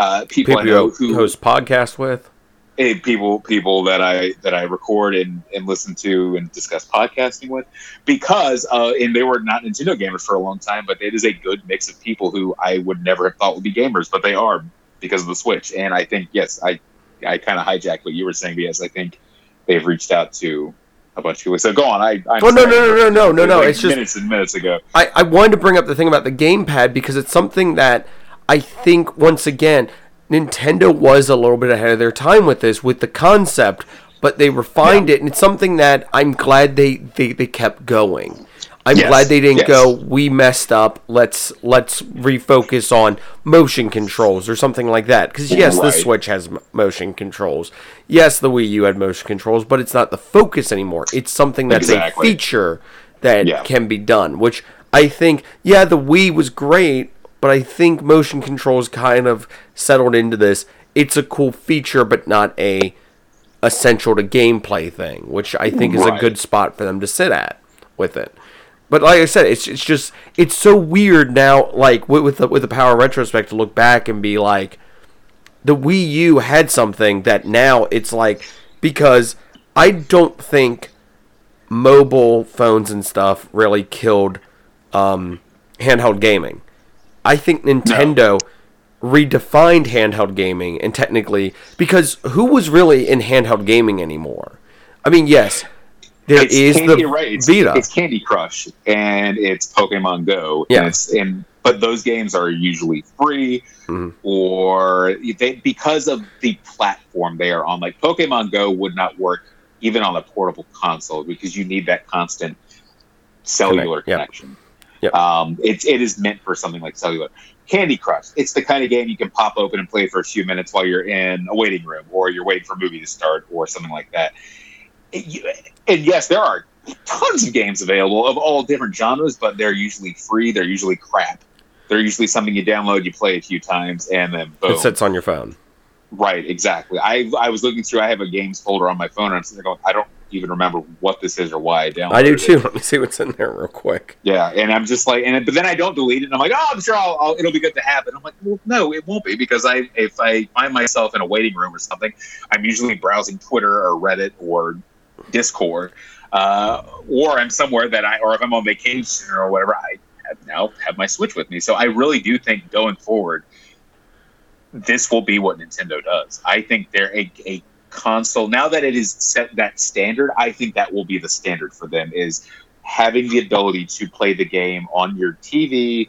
uh, people, people I know who host podcast with. eh, people people that I that I record and, and listen to and discuss podcasting with because uh, and they were not Nintendo gamers for a long time, but it is a good mix of people who I would never have thought would be gamers, but they are because of the Switch. And I think yes, I I kind of hijacked what you were saying, yes, I think they've reached out to a bunch of people. So go on. I I'm Oh no no no no no no no! like It's just minutes and minutes ago. I, I wanted to bring up the thing about the gamepad because it's something that I think once again Nintendo was a little bit ahead of their time with this with the concept, but they refined it and it's something that I'm glad they, they, they kept going. I'm Yes, glad they didn't yes. go we messed up. Let's let's refocus on motion controls or something like that. Cuz yes, the Switch has motion controls. Yes, the Wii U had motion controls, but it's not the focus anymore. It's something that's Exactly. a feature that Yeah. can be done, which I think, yeah, the Wii was great, but I think motion controls kind of settled into this. It's a cool feature, but not a essential to gameplay thing, which I think is a good spot for them to sit at with it. But like I said, it's it's just it's so weird now. Like with with the, with the power of retrospect to look back and be like, the Wii U had something that now it's like because I don't think mobile phones and stuff really killed um, handheld gaming. I think Nintendo redefined handheld gaming and technically because who was really in handheld gaming anymore? I mean, yes, there it's is Candy, the right. It's, Vita. it's Candy Crush and it's Pokemon Go. Yeah. And it's and but those games are usually free Mhm. or they because of the platform they are on. Like Pokemon Go would not work even on a portable console because you need that constant cellular Connect, connection. Yep. Um, it, it is meant for something like cellular. Candy Crush. It's the kind of game you can pop open and play for a few minutes while you're in a waiting room or you're waiting for a movie to start or something like that. And yes, there are tons of games available of all different genres, but they're usually free. They're usually crap. They're usually something you download, you play a few times, and then boom. it sits on your phone. Right, exactly. I I was looking through. I have a games folder on my phone, and I'm sitting there going, I don't even remember what this is or why I downloaded. I do it. too. Let me see what's in there real quick. Yeah, and I'm just like, and but then I don't delete it. And I'm like, oh, I'm sure I'll, I'll, it'll be good to have. it. I'm like, well, no, it won't be because I if I find myself in a waiting room or something, I'm usually browsing Twitter or Reddit or Discord, uh, or I'm somewhere that I, or if I'm on vacation or whatever, I have now have my Switch with me. So I really do think going forward, this will be what Nintendo does. I think they're a, a console now that it is set that standard. I think that will be the standard for them is having the ability to play the game on your TV,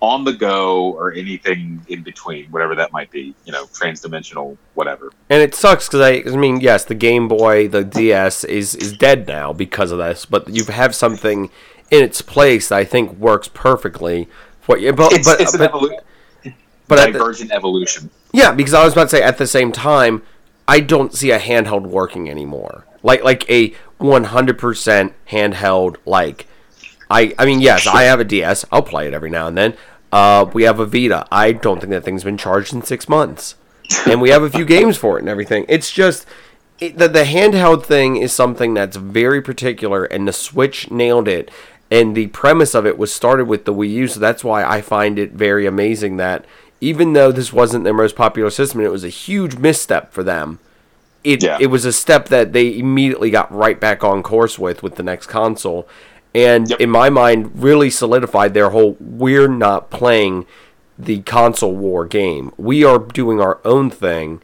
on the go, or anything in between, whatever that might be. You know, transdimensional, whatever. And it sucks because I, I mean, yes, the Game Boy, the DS is is dead now because of this. But you have something in its place that I think works perfectly. For you, but It's, but, it's an but, evolu- but at the- divergent evolution. yeah, because I was about to say at the same time, I don't see a handheld working anymore. Like like a one hundred percent handheld. Like I I mean, yes, I have a DS. I'll play it every now and then. Uh, we have a Vita. I don't think that thing's been charged in six months, and we have a few games for it and everything. It's just it, the the handheld thing is something that's very particular, and the Switch nailed it. And the premise of it was started with the Wii U, so that's why I find it very amazing that even though this wasn't their most popular system, and it was a huge misstep for them. It Yeah. it was a step that they immediately got right back on course with with the next console, and Yep. in my mind, really solidified their whole we're not playing the console war game. We are doing our own thing,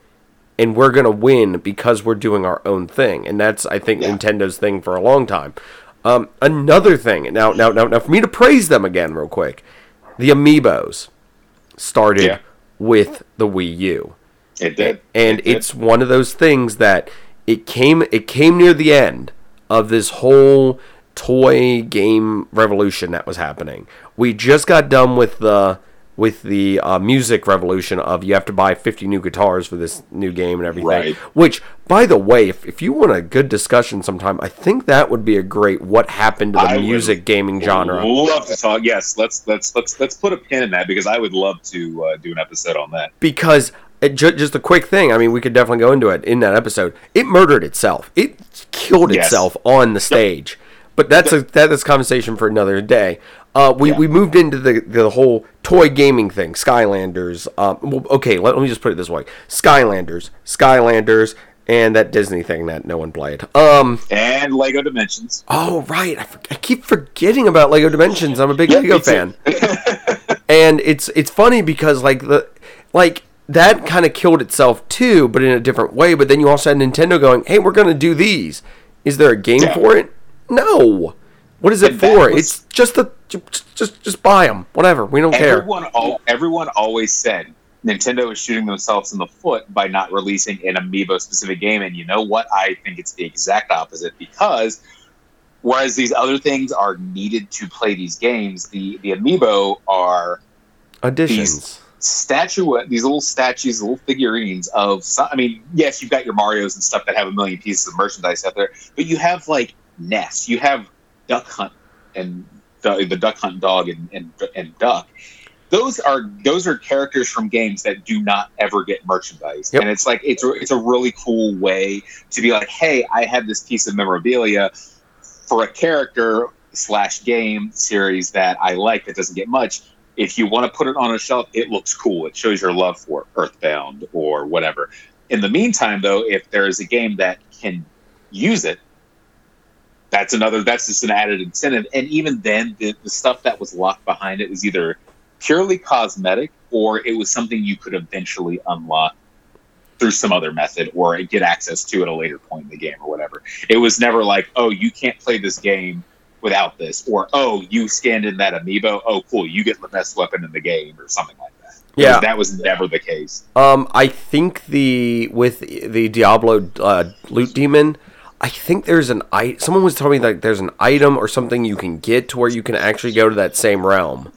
and we're gonna win because we're doing our own thing, and that's I think Yeah. Nintendo's thing for a long time. Um, another thing now, now, now, now, for me to praise them again, real quick, the amiibos started Yeah. with the Wii U It did, and It did. it's one of those things that it came it came near the end of this whole toy game revolution that was happening. We just got done with the with the uh, music revolution of you have to buy 50 new guitars for this new game and everything. Right. Which, by the way, if, if you want a good discussion sometime, I think that would be a great what happened to the I music gaming genre. Love to talk. Yes, let's let's let's let's put a pin in that because I would love to uh, do an episode on that. because it, ju- just a quick thing. I mean, we could definitely go into it in that episode. It murdered itself. It killed Yes. itself on the stage. But that's a that is conversation for another day. Uh, we, Yeah. we moved into the the whole toy gaming thing. Skylanders. Um, well, okay, let, let me just put it this way: Skylanders, Skylanders, and that Disney thing that no one played. Um. And Lego Dimensions. Oh right, I, for- I keep forgetting about Lego Dimensions. I'm a big Lego fan and it's it's funny because like the like that kind of killed itself too, but in a different way. But then you also had Nintendo going, "Hey, we're gonna do these." Is there a game Yeah. for it? No. What is it And for? was- it's just the just just buy them. Whatever. We don't care. everyone al- everyone always said Nintendo is shooting themselves in the foot by not releasing an amiibo specific game, and you know what? I think it's the exact opposite because whereas these other things are needed to play these games, the the amiibo are Additions. statuette, these little statues, little figurines of. Some, I mean, yes, you've got your Mario's and stuff that have a million pieces of merchandise out there, but you have like Ness, you have Duck Hunt and the, Duck Hunt dog and, and and Duck. those are those are characters from games that do not ever get merchandise, Yep. and it's like it's it's a really cool way to be like, hey, I have this piece of memorabilia for a character slash game series that I like that doesn't get much. If you want to put it on a shelf, it looks cool. It shows your love for Earthbound or whatever. In the meantime, though, if there is a game that can use it, that's another. That's just an added incentive. And even then, the, the stuff that was locked behind it was either purely cosmetic or it was something you could eventually unlock through some other method or get access to at a later point in the game or whatever. It was never like, oh, you can't play this game without this, or oh, you scanned in that amiibo. Oh, cool, you get the best weapon in the game, or something like that. Yeah. that was never the case. Um, I think the with the Diablo uh, loot demon, I think there's an i. Someone was telling me like there's an item or something you can get to where you can actually go to that same realm.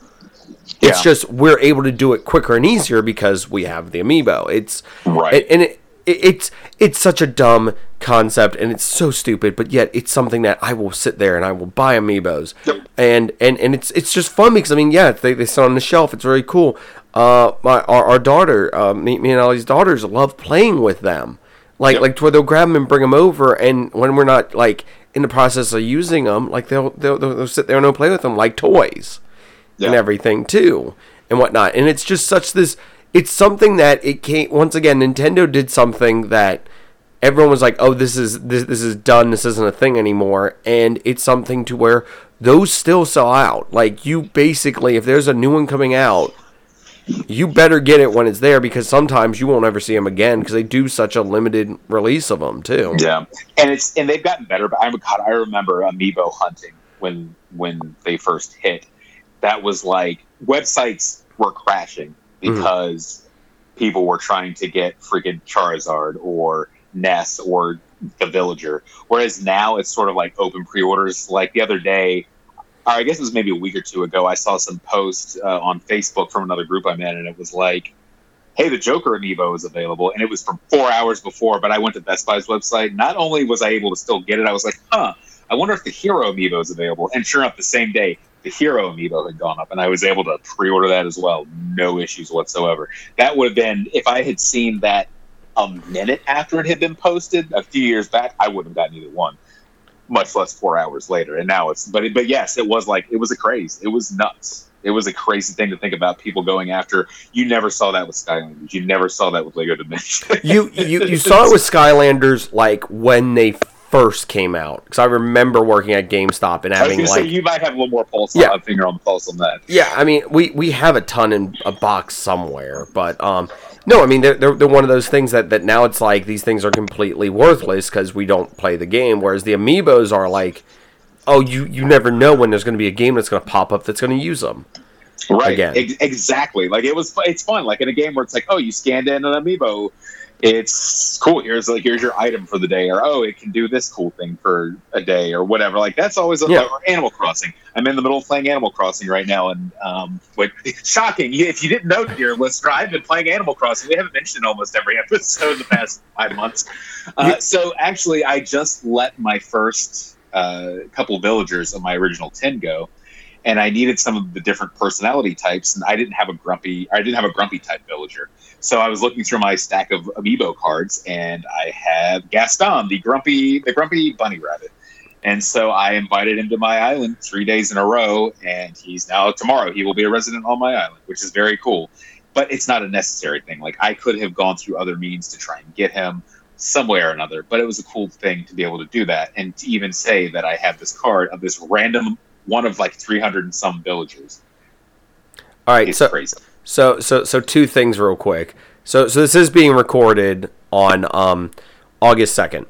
Yeah. It's just we're able to do it quicker and easier because we have the amiibo. It's Right. and, and it, it, it's it's such a dumb concept and it's so stupid, but yet it's something that I will sit there and I will buy amiibos, Yep. and and and it's it's just fun because I mean yeah they they sit on the shelf. It's really cool. Uh, my our, our daughter, uh, me, me and Ellie's daughters love playing with them. Like Yep. like where they'll grab them and bring them over, and when we're not like in the process of using them, like they'll they'll, they'll, they'll sit there and they'll play with them like toys and everything too and whatnot. And it's just such this it's something that it can't once again nintendo did something that everyone was like oh this is this, this is done. This isn't a thing anymore. And it's something to where those still sell out. Like you basically if there's a new one coming out you better get it when it's there because sometimes you won't ever see them again because they do such a limited release of them too Yeah, and it's and they've gotten better. But I'm God, I remember amiibo hunting when when they first hit. That was like websites were crashing hmm. because people were trying to get freaking Charizard or Ness or the Villager. Whereas now it's sort of like open pre-orders. Like the other day, I guess it was maybe a week or two ago, I saw some post uh, on Facebook from another group I'm in, and it was like hey, the Joker amiibo is available, and it was from four hours before. But I went to Best Buy's website. Not only was I able to still get it, I was like, huh, I wonder if the Hero amiibo is available. And sure enough, the same day, the Hero amiibo had gone up, and I was able to pre-order that as well. No issues whatsoever. That would have been if I had seen that a minute after it had been posted a few years back, I wouldn't have gotten either one. Much less four hours later, and now it's but but yes, it was like it was a craze. It was nuts. It was a crazy thing to think about people going after. You never saw that with Skylanders. You never saw that with Lego Dimension. you you you saw it with Skylanders like when they first came out because I remember working at GameStop and I was having like say you might have a little more pulse, Yeah. on, finger on the pulse on that. yeah I mean we we have a ton in a box somewhere but um no I mean they're they're, they're one of those things that that now it's like these things are completely worthless because we don't play the game whereas the amiibos are like oh you you never know when there's going to be a game that's going to pop up that's going to use them Right. Again. Ex- exactly. Like it was. It's fun. Like in a game where it's like, oh, you scanned in an amiibo. It's cool. Here's like here's your item for the day, or oh, it can do this cool thing for a day, or whatever. Like that's always a, Yeah. or Animal Crossing. I'm in the middle of playing Animal Crossing right now, and um, what shocking! If you didn't know, dear listener, I've been playing Animal Crossing. We haven't mentioned it almost every episode in the past five months. Uh, so actually, I just let my first uh, couple villagers of my original ten go and I needed some of the different personality types, and I didn't have a grumpy. I didn't have a grumpy type villager, so I was looking through my stack of amiibo cards, and I have Gaston, the grumpy, the grumpy bunny rabbit, and so I invited him to my island three days in a row, and he's now tomorrow he will be a resident on my island, which is very cool. But it's not a necessary thing. Like I could have gone through other means to try and get him some way or another, but it was a cool thing to be able to do that, and to even say that I have this card of this random one of like 300 and some villagers. all right It's so crazy. So so so two things real quick. So so this is being recorded on um August second,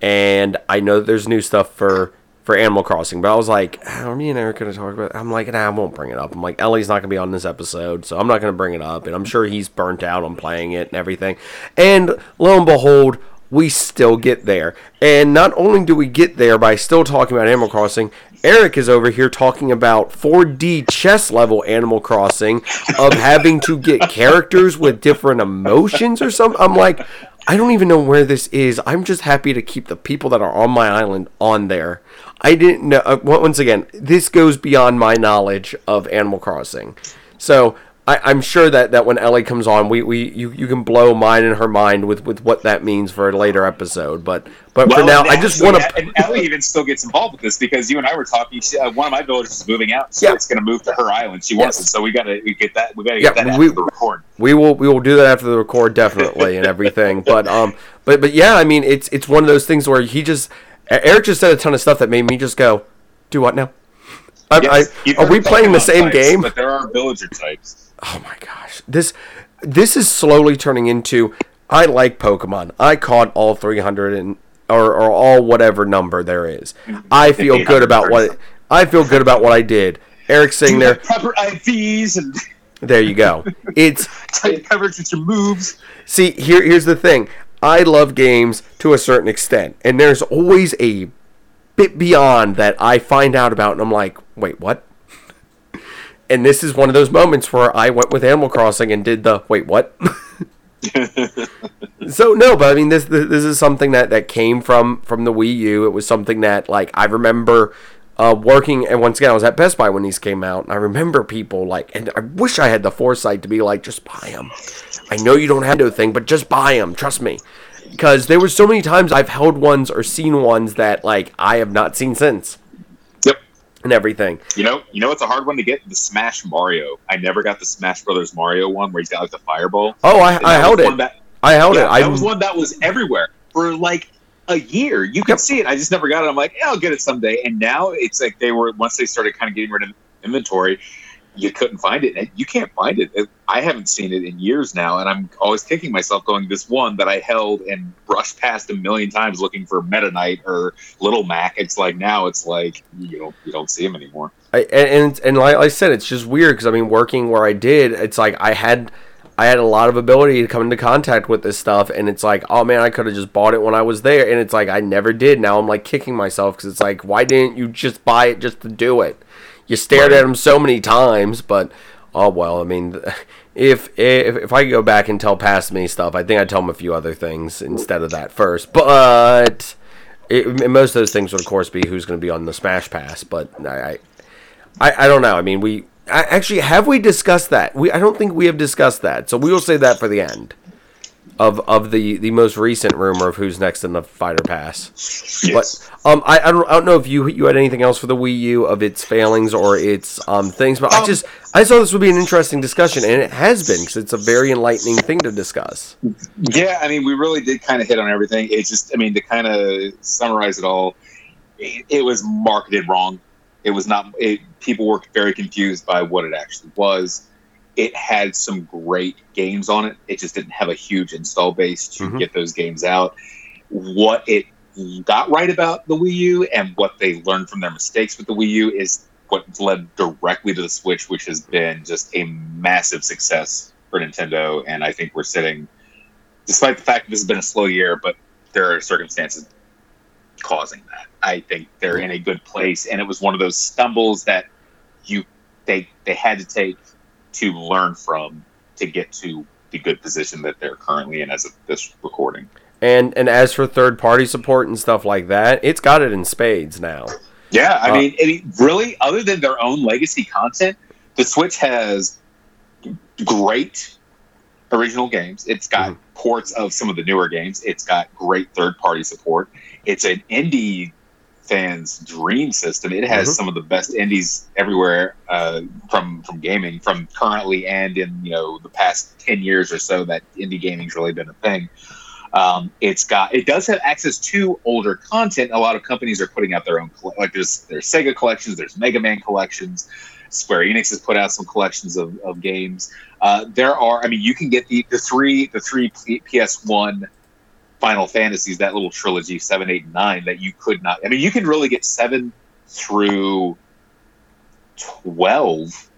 and I know that there's new stuff for for Animal Crossing, but I was like, how are me and Eric gonna talk about? It? I'm like, nah, I won't bring it up. I'm like, Ellie's not gonna be on this episode, so I'm not gonna bring it up, and I'm sure he's burnt out on playing it and everything. And lo and behold. We still get there. And not only do we get there by still talking about Animal Crossing, Eric is over here talking about 4D chess level Animal Crossing of having to get characters with different emotions or something. I'm like, I don't even know where this is. I'm just happy to keep the people that are on my island on there. I didn't know. Uh, once again, this goes beyond my knowledge of Animal Crossing. So I, I'm sure that, that when Ellie comes on, we, we you, you can blow mine and her mind with, with what that means for a later episode. But but for now, I just want to. And Ellie even still gets involved with this because you and I were talking. She, uh, one of my villagers is moving out, so Yeah. it's going to move to her island. She wants Yes. it, so we got to get that. We got to Yeah, get that we- after the record. We will we will do that after the record definitely and everything. But um but but yeah, I mean it's it's one of those things where he just Eric just said a ton of stuff that made me just go, do what now? I, Yes, I, are we playing the same types, game? But there are villager types. Oh my gosh. This this is slowly turning into I like Pokemon. I caught all 300 and or, or all whatever number there is. Mm-hmm. I feel good about what I feel good about what I did. Eric's sitting there. proper IVs and There you go. It's tight coverage with your moves. See, here here's the thing. I love games to a certain extent, and there's always a bit beyond that I find out about, and I'm like, wait, what? And this is one of those moments where I went with Animal Crossing and did the wait, what? so no, but I mean, this this is something that that came from from the Wii U. It was something that like I remember. Uh, working and once again, I was at Best Buy when these came out, and I remember people like, and I wish I had the foresight to be like, just buy them. I know you don't have no thing, but just buy them. Trust me, because there were so many times I've held ones or seen ones that like I have not seen since. And everything. You know, you know, it's a hard one to get. The Smash Mario. I never got the Smash Brothers Mario one where he's got like the fireball. Oh, I, I held it. That, I held yeah, it. I that was one that was everywhere for like a year. You could Yep. see it. I just never got it. I'm like, yeah, I'll get it someday. And now it's like they were once they started kind of getting rid of inventory, you couldn't find it. And you can't find it. I haven't seen it in years now, and I'm always kicking myself going, this one that I held and brushed past a million times looking for Meta Knight or Little Mac. It's like now it's like you don't you don't see him anymore. I, and and, and like I said, it's just weird because I mean, working where I did, it's like I had I had a lot of ability to come into contact with this stuff, and it's like, oh man, I could have just bought it when I was there, and it's like I never did. Now I'm like kicking myself because it's like, why didn't you just buy it just to do it? You stared at him so many times, but oh well. I mean, if if if I could go back and tell past me stuff, I think I'd tell him a few other things instead of that first, but. It, most of those things would, of course, be who's going to be on the Smash Pass. But I, I, I, I don't know. I mean, we I, actually have we discussed that. We I don't think we have discussed that. So we will say that for the end of of the the most recent rumor of who's next in the Fighter Pass. Yes. But um, I, I don't I don't know if you you had anything else for the Wii U of its failings or its um things, but I Um, just I saw this would be an interesting discussion, and it has been because it's a very enlightening thing to discuss. Yeah, I mean, we really did kind of hit on everything. It's just, I mean, to kind of summarize it all, it, it was marketed wrong. It was not. It, people were very confused by what it actually was. It had some great games on it. It just didn't have a huge install base to Mhm. get those games out. What it got right about the Wii U and what they learned from their mistakes with the Wii U is what led directly to the Switch, which has been just a massive success for Nintendo. And I think we're sitting despite the fact that this has been a slow year, but there are circumstances causing that. I think they're in a good place, and it was one of those stumbles that you they they had to take to learn from to get to the good position that they're currently in as of this recording. And and as for third party support and stuff like that, it's got it in spades now. Yeah, I Uh, mean, I mean, really, other than their own legacy content, the Switch has great original games. It's got Mhm. ports of some of the newer games. It's got great third party support. It's an indie fan's dream system. It has Mhm. some of the best indies everywhere uh, from from gaming, from currently and in you know the past ten years or so that indie gaming's really been a thing. Um, it's got it does have access to older content. A lot of companies are putting out their own like there's there's Sega collections, there's Mega Man collections. Square Enix has put out some collections of, of games. Uh, there are, I mean, you can get the, the three the three P- PS1 Final Fantasies, that little trilogy, seven, eight, and nine, that you could not. I mean, you can really get seven through twelve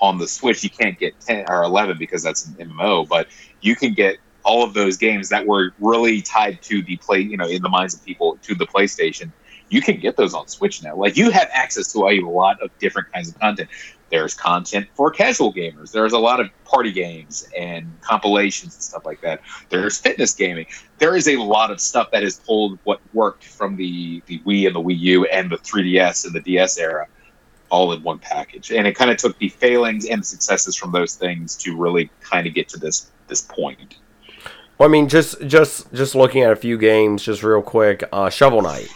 on the Switch. You can't get ten or eleven because that's an MMO, but you can get all of those games that were really tied to the play, you know, in the minds of people to the PlayStation. You can get those on Switch now. Like you have access to a lot of different kinds of content. There's content for casual gamers. There's a lot of party games and compilations and stuff like that. There's fitness gaming. There is a lot of stuff that has pulled what worked from the, the Wii and the Wii U and the 3DS and the DS era all in one package. And it kind of took the failings and the successes from those things to really kind of get to this this point. Well, I mean, just just just looking at a few games, just real quick. Uh, Shovel Knight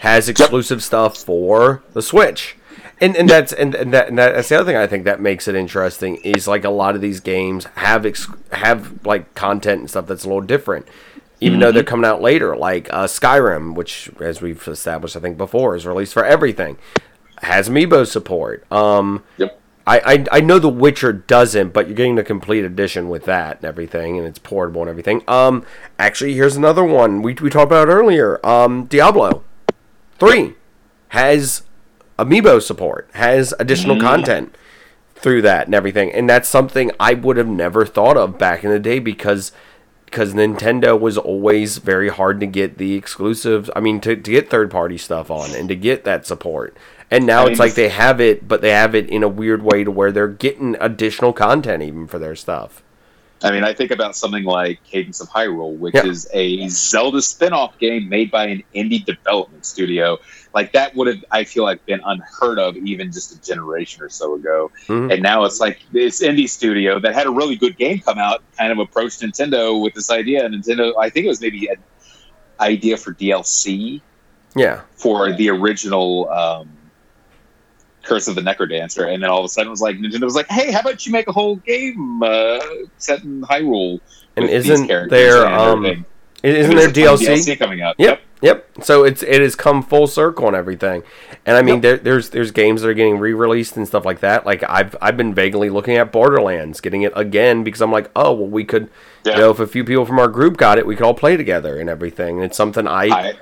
has exclusive stuff for the Switch, and and that's and, and, that, and that's the other thing I think that makes it interesting is like a lot of these games have ex- have like content and stuff that's a little different. Even though they're coming out later, like uh, Skyrim, which, as we've established, I think before, is released for everything, has amiibo support. Um, Yep. I, I I know The Witcher doesn't, but you're getting the complete edition with that and everything, and it's portable and everything. Um, actually, here's another one we we talked about earlier. Um, Diablo three has amiibo support, has additional mm. content through that and everything, and that's something I would have never thought of back in the day because because Nintendo was always very hard to get the exclusives. I mean, to, to get third party stuff on and to get that support. And now I it's like they have it, but they have it in a weird way to where they're getting additional content even for their stuff. I mean, I think about something like Cadence of Hyrule, which Yeah. is a Zelda spin-off game made by an indie development studio. Like that would have, I feel like, been unheard of even just a generation or so ago. Mhm. And now it's like this indie studio that had a really good game come out, kind of approached Nintendo with this idea. And Nintendo, I think it was maybe an idea for DLC Yeah. for the original um, Curse of the Necrodancer, and then all of a sudden it was like Nintendo was like, "Hey, how about you make a whole game uh, set in Hyrule?" And isn't there, and um. Isn't there there's a ton of DLC? coming out? Yep, yep. So it's it has come full circle and everything, and I mean Yep. there, there's there's games that are getting re-released and stuff like that. Like I've I've been vaguely looking at Borderlands, getting it again because I'm like, oh well, we could, Yeah. you know, if a few people from our group got it, we could all play together and everything. And it's something I I,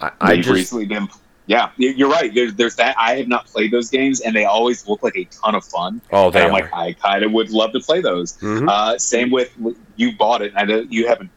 I, I just recently been. Yeah, you- you're right. There's, there's that. I have not played those games, and they always look like a ton of fun. oh And they I'm are. like, I kind of would love to play those. Mhm. Uh, same with you bought it. I know you haven't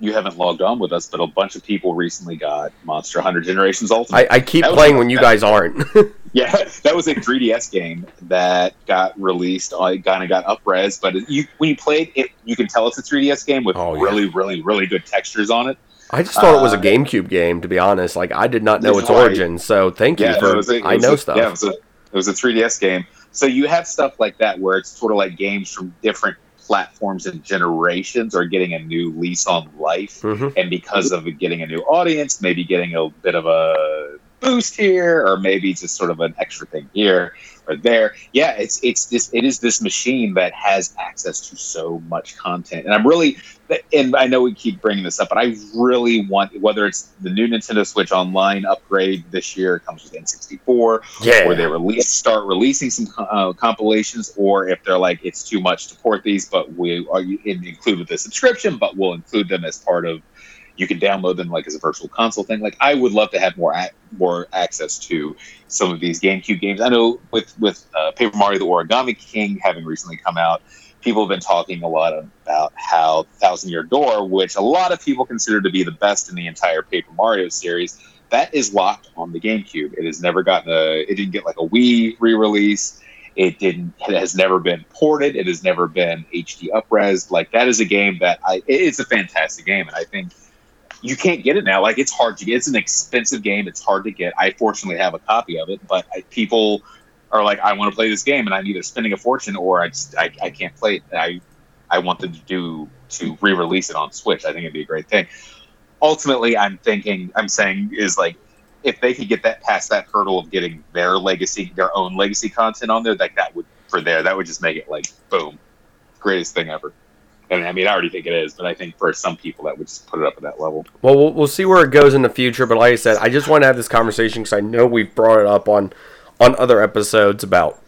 you haven't logged on with us, but a bunch of people recently got Monster Hunter Generations Ultimate. I, I keep playing when you guys aren't. Yeah, that was a 3DS game that got released. It kind of got upres, but you when you played it, you can tell it's a 3DS game with Oh, yeah. really, really, really good textures on it. I just thought it was a Uh, GameCube game, to be honest. Like I did not know its Right. origin, so thank you Yeah, for. it was a, it I know a- stuff. Yeah, it was, a, it was a 3DS game. So you have stuff like that where it's sort of like games from different platforms and generations are getting a new lease on life. Mhm. and because of getting a new audience, maybe getting a bit of a boost here, or maybe just sort of an extra thing here or there. Yeah, it's it's this it is this machine that has access to so much content, and I'm really and I know we keep bringing this up, but I really want whether it's the new Nintendo Switch Online upgrade this year comes with N64, Yeah. or they release start releasing some uh, compilations, or if they're like it's too much to port these, but we are in- include with the subscription, but we'll include them as part of. You can download them like as a virtual console thing. Like I would love to have more more access to some of these GameCube games. I know with with uh, Paper Mario: The Origami King having recently come out, people have been talking a lot about how Thousand Year Door, which a lot of people consider to be the best in the entire Paper Mario series, that is locked on the GameCube. It has never gotten a. It didn't get like a Wii re-release. It didn't. It has never been ported. It has never been HD upres. Like that is a game that I. It's a fantastic game, and I think you can't get it now. Like it's hard to get. It's an expensive game. It's hard to get. I fortunately have a copy of it, but I, people are like, I want to play this game, and I'm either spending a fortune or I just I, I can't play it. I I want them to do to re-release it on Switch. I think it'd be a great thing. Ultimately, I'm thinking, I'm saying is like if they could get that past that hurdle of getting their legacy, their own legacy content on there, like that would for there, that would just make it like boom, greatest thing ever. And I mean, I already think it is, but I think for some people that would just put it up at that level. Well, we'll we'll see where it goes in the future. But like I said, I just want to have this conversation because I know we've brought it up on on other episodes about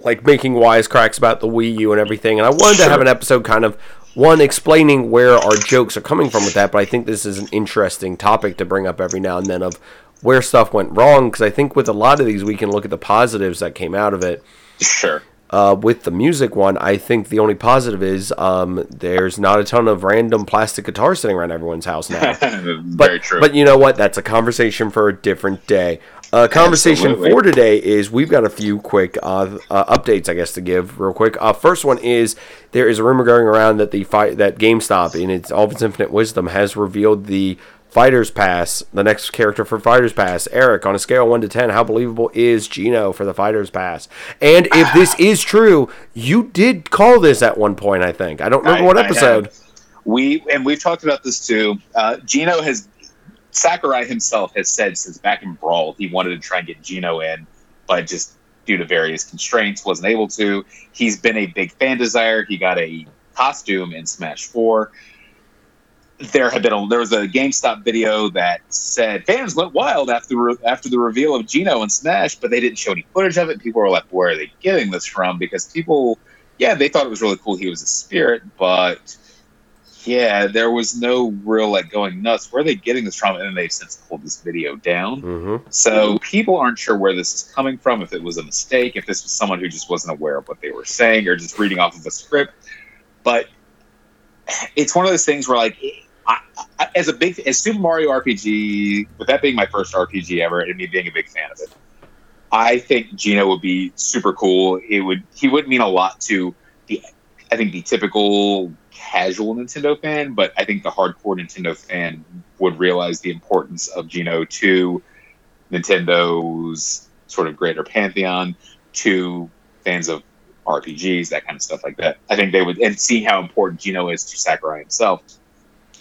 like making wisecracks about the Wii U and everything. And I wanted to have an episode kind of one explaining where our jokes are coming from with that. But I think this is an interesting topic to bring up every now and then of where stuff went wrong because I think with a lot of these we can look at the positives that came out of it. Sure. Uh, with the music one, I think the only positive is um, there's not a ton of random plastic guitars sitting around everyone's house now. But, Very true. But you know what? That's a conversation for a different day. Uh, conversation Absolutely. for today is we've got a few quick uh, uh, updates, I guess, to give real quick. Uh, first one is there is a rumor going around that the fi- that GameStop, in its all of its infinite wisdom, has revealed the Fighters Pass, the next character for Fighters Pass, Eric, on a scale of 1 to 10, how believable is Geno for the Fighters Pass? And if this is true, you did call this at one point, I think. I don't remember I- what episode. We and we've talked about this too. Uh, Geno has Sakurai himself has said since back in Brawl he wanted to try and get Geno in, but just due to various constraints wasn't able to. He's been a big fan desire. He got a costume in Smash Four. There had been a, there was a GameStop video that said fans went wild after after the reveal of Geno and Smash, but they didn't show any footage of it. People were like, "Where are they getting this from?" Because people, yeah, they thought it was really cool. He was a spirit, but yeah, there was no real like going nuts. Where are they getting this from? And they've since pulled this video down. hmm So people aren't sure where this is coming from, if it was a mistake, if this was someone who just wasn't aware of what they were saying or just reading off of a script. But it's one of those things where, like, I, I, as a big, as Super Mario RPG, with that being my first RPG ever, and me being a big fan of it, I think Geno would be super cool. It would, he would mean a lot to the, I think the typical casual Nintendo fan, but I think the hardcore Nintendo fan would realize the importance of Geno to Nintendo's sort of greater pantheon, to fans of RPGs, that kind of stuff like that. I think they would, and seeing how important Geno is to Sakurai himself,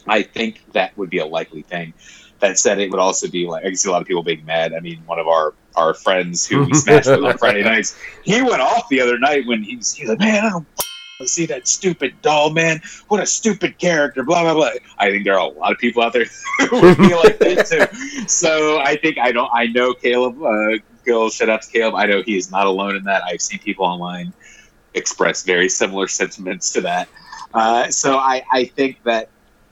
I think that would be a likely thing. That said, it would also be like I can see a lot of people being mad. I mean, one of our our friends who we smashed on Friday nights, he went off the other night when he's like, man, I don't see that stupid doll, man. What a stupid character. Blah blah blah. I think there are a lot of people out there who would be like that too. So I think I don't. I know Caleb. Uh, go shout out to Caleb. I know he is not alone in that. I've seen people online express very similar sentiments to that. Uh, so I, I think that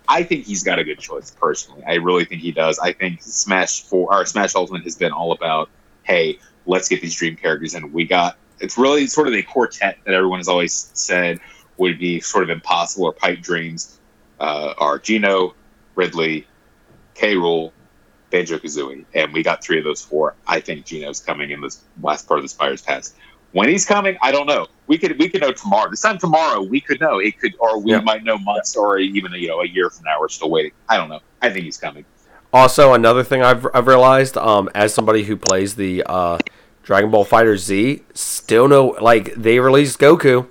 I think he's got a good choice personally. I really think he does. I think Smash Four or Smash Ultimate has been all about, hey, let's get these dream characters in. We got it's really sort of a quartet that everyone has always said would be sort of impossible or pipe dreams. Uh, are Geno, Ridley, K. Rool, Banjo Kazooie, and we got three of those four. I think Geno's coming in this last part of the Fighters Pass. When he's coming, I don't know. We could we could know tomorrow. This time tomorrow, we could know. It could, or we Yeah. might know months, or even you know a year from now. We're still waiting. I don't know. I think he's coming. Also, another thing I've, I've realized, um, as somebody who plays the uh, Dragon Ball FighterZ, still no like they released Goku,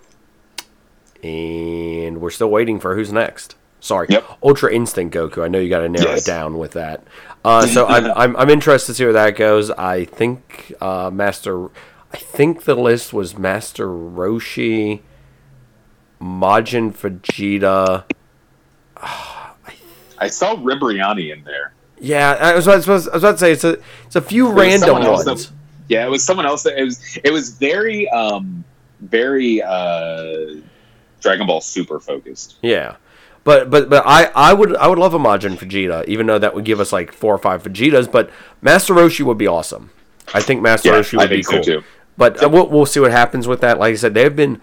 and we're still waiting for who's next. Sorry, Yep. Ultra Instinct Goku. I know you got to narrow Yes. it down with that. Uh, so I'm, I'm I'm interested to see where that goes. I think uh, Master, I think the list was Master Roshi, Majin Vegeta. I saw Ribrianne in there. Yeah, I was, I was, I was about to say it's a it's a few was random ones. that- Yeah, it was someone else. That it was. It was very, um, very uh, Dragon Ball Super focused. Yeah, but but but I I would I would love a Majin Vegeta, even though that would give us like four or five Vegetas. But Master Roshi would be awesome. I think Master Yeah, Roshi would I be so cool. too. But uh, we'll we'll see what happens with that. Like I said, they've been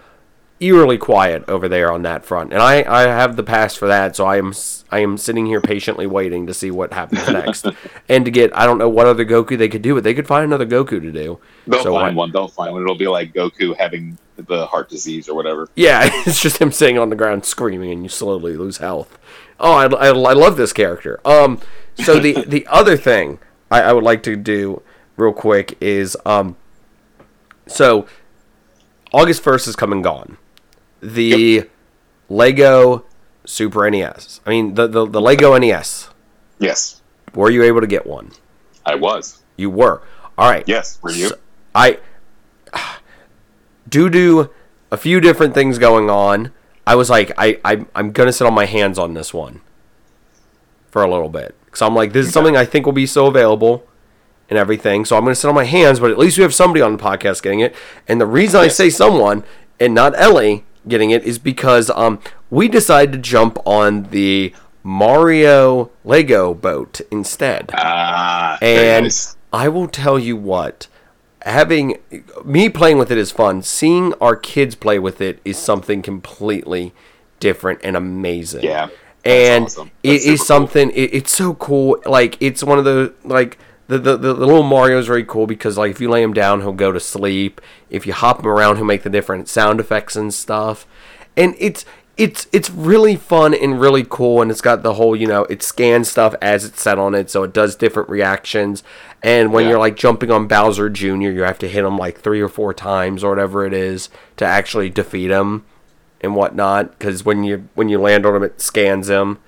eerily quiet over there on that front, and I I have the pass for that, so I am I am sitting here patiently waiting to see what happens next, and to get I don't know what other Goku they could do, but they could find another Goku to do. They'll So find what- one. They'll find one. It'll be like Goku having the heart disease or whatever. Yeah, it's just him sitting on the ground screaming, and you slowly lose health. Oh, I, I, I love this character. Um, so the the other thing I, I would like to do real quick is um, so August first is come and gone. The Lego Super NES. I mean the, the the Lego NES. Yes, Were you able to get one? I was. You were. All right. Yes, were you? So- I due to a few different things going on, I was like, I, I I'm gonna sit on my hands on this one for a little bit. So I'm like, this is something I think will be so available and everything. So I'm gonna sit on my hands, but at least we have somebody on the podcast getting it. And the reason I say someone and not Ellie getting it is because um we decided to jump on the Mario Lego boat instead. Ah, And nice. I will tell you what, having me playing with it is fun. Seeing our kids play with it is something completely different and amazing. Yeah, and awesome. it is super cool. something. It, it's so cool. Like it's one of the like. The, the, the, little Mario is very cool because like if you lay him down he'll go to sleep if you hop him around he'll make the different sound effects and stuff and it's it's it's really fun and really cool, and it's got the whole you know it scans stuff as it's set on it, so it does different reactions. And when Yeah. you're like jumping on Bowser Jr., you have to hit him like three or four times or whatever it is to actually defeat him and whatnot. Because when you when you land on him, it scans him.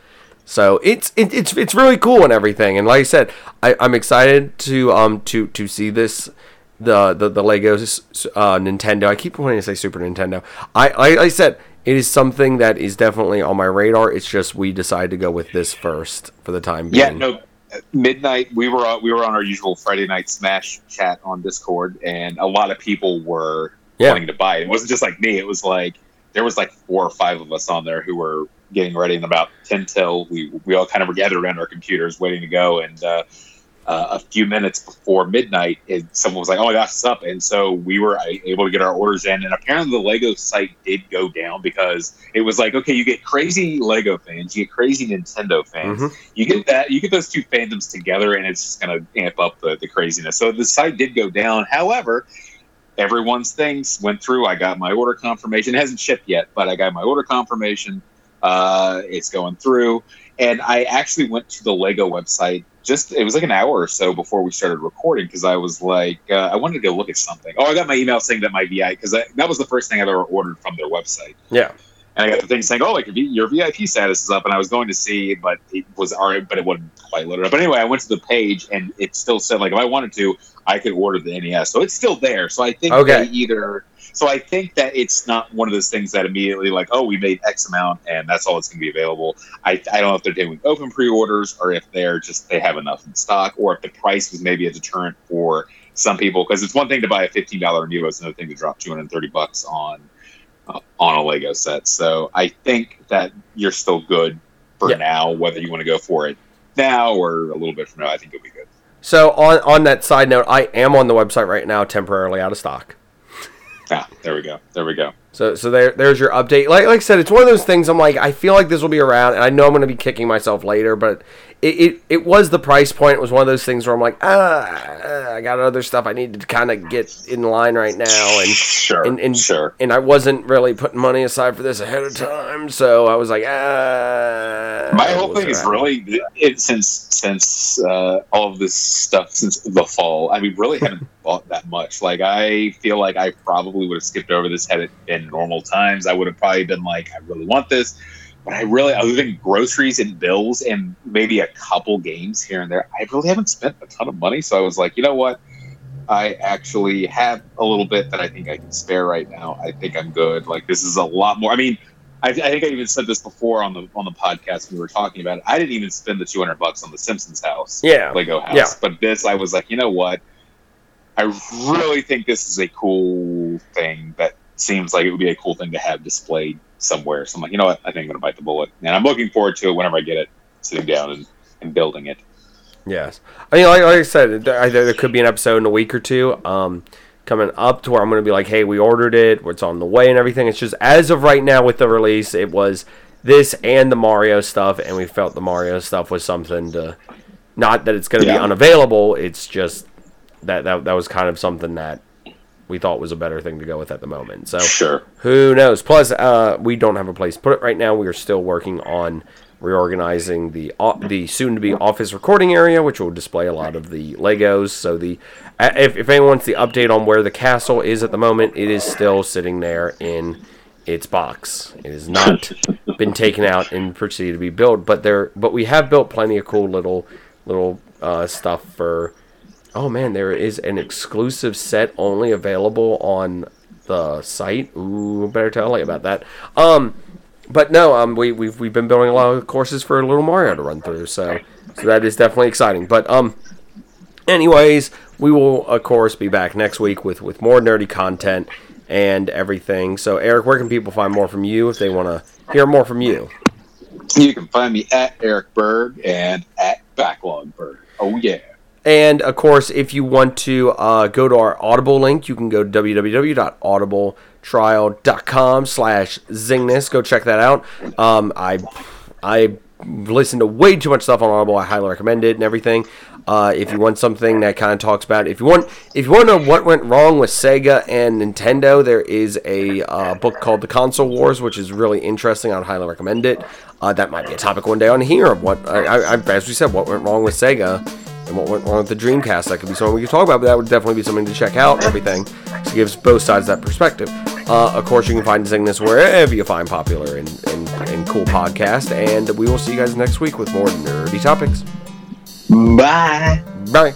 So it's it, it's it's really cool and everything. And like I said, I, I'm excited to um to to see this the the the Legos uh, Nintendo. I keep wanting to say Super Nintendo. I like I said it is something that is definitely on my radar. It's just we decided to go with this first for the time being. Yeah, no. Midnight, we were on, we were on our usual Friday night Smash chat on Discord, and a lot of people were Yeah. wanting to buy it. It wasn't just like me; it was like there was like four or five of us on there who were getting ready. And about ten till we we all kind of were gathered around our computers, waiting to go. And uh, uh, a few minutes before midnight, it, someone was like, "Oh my gosh, it's up!" And so we were uh, able to get our orders in. And apparently, the Lego site did go down because it was like, okay, you get crazy Lego fans, you get crazy Nintendo fans Mhm. you get that you get those two fandoms together and it's just going to amp up the, the craziness so the site did go down however everyone's things went through i got my order confirmation it hasn't shipped yet but i got my order confirmation uh, it's going through and i actually went to the lego website just it was like an hour or so before we started recording because i was like uh, i wanted to go look at something oh i got my email saying that my vi because that was the first thing i've ever ordered from their website Yeah. and I got the thing saying, "Oh, like your, VIP status is up," and I was going to see, but it was already, but it wasn't quite load it up. But anyway, I went to the page, and it still said, like, if I wanted to, I could order the NES, so it's still there. So I think Okay. they either, so I think that it's not one of those things that immediately, like, oh, we made X amount, and that's all it's going to be available. I, I don't know if they're doing open pre-orders or if they're just they have enough in stock, or if the price was maybe a deterrent for some people because it's one thing to buy a fifteen dollar Amiibo, it's another thing to drop two hundred thirty bucks on uh, on a Lego set. So I think that you're still good for Yeah. now, whether you want to go for it now or a little bit from now. I think you'll be good. So on on that side note, I am on the website right now, temporarily out of stock. Ah, there we go. There we go. So so there there's your update. Like like I said, it's one of those things. I'm like, I feel like this will be around, and I know I'm going to be kicking myself later, but it, it it was the price point. It was one of those things where I'm like, ah, I got other stuff I need to kind of get in line right now, and Sure. and, and sure. and I wasn't really putting money aside for this ahead of time, so I was like, ah. My whole thing is really it since since uh, all of this stuff since the fall. I mean, really haven't bought that much. Like I feel like I probably would have skipped over this had it been normal times. I would have probably been like, I really want this, but I really other than groceries and bills and maybe a couple games here and there, I really haven't spent a ton of money. So I was like, you know what? I actually have a little bit that I think I can spare right now. I think I'm good. Like this is a lot more. I mean, I, I think I even said this before on the on the podcast when we were talking about it. I didn't even spend the 200 bucks on the Simpsons house, Yeah. Lego house. Yeah. But this, I was like, you know what? I really think this is a cool thing that seems like it would be a cool thing to have displayed somewhere. So I'm like, you know what? I think I'm going to bite the bullet, and I'm looking forward to it whenever I get it, sitting down and, and building it. Yes, I mean, like, like I said, there, there could be an episode in a week or two um, coming up to where I'm going to be like, "Hey, we ordered it. It's on the way and everything." It's just as of right now with the release, it was this and the Mario stuff, and we felt the Mario stuff was something to. Not that it's going to be unavailable. It's just that, that that was kind of something that we thought was a better thing to go with at the moment. So Sure. who knows? Plus, uh, we don't have a place to put it right now. We are still working on reorganizing the o- the soon to be office recording area, which will display a lot of the Legos. So the uh, if, if anyone wants the update on where the castle is at the moment, it is still sitting there in its box. It has not been taken out and proceeded to be built, but there but we have built plenty of cool little little uh, stuff for. Oh man, there is an exclusive set only available on the site. Ooh, better tell Ellie about that. Um, but no, um, we we've we've been building a lot of courses for Little Mario to run through, so so that is definitely exciting. But um, anyways, we will of course be back next week with with more nerdy content and everything. So Eric, where can people find more from you if they want to hear more from you? You can find me at Eric Berg and at Backlog Berg. Oh yeah. And of course, if you want to uh, go to our Audible link, you can go to www.audibletrial.com slash zingness. Go check that out. Um, I, I listen to way too much stuff on Audible. I highly recommend it and everything. Uh, if you want something that kind of talks about, if you want, if you want to know what went wrong with Sega and Nintendo, there is a uh, book called The Console Wars, which is really interesting. I would highly recommend it. Uh, that might be a topic one day on here of what, I, I, as we said, what went wrong with Sega and what went wrong with the Dreamcast. That could be something we could talk about, but that would definitely be something to check out and everything. So it gives both sides that perspective. Uh, of course, you can find Cygnus wherever you find popular and, and, and cool podcast. And we will see you guys next week with more nerdy topics. Bye. Bye.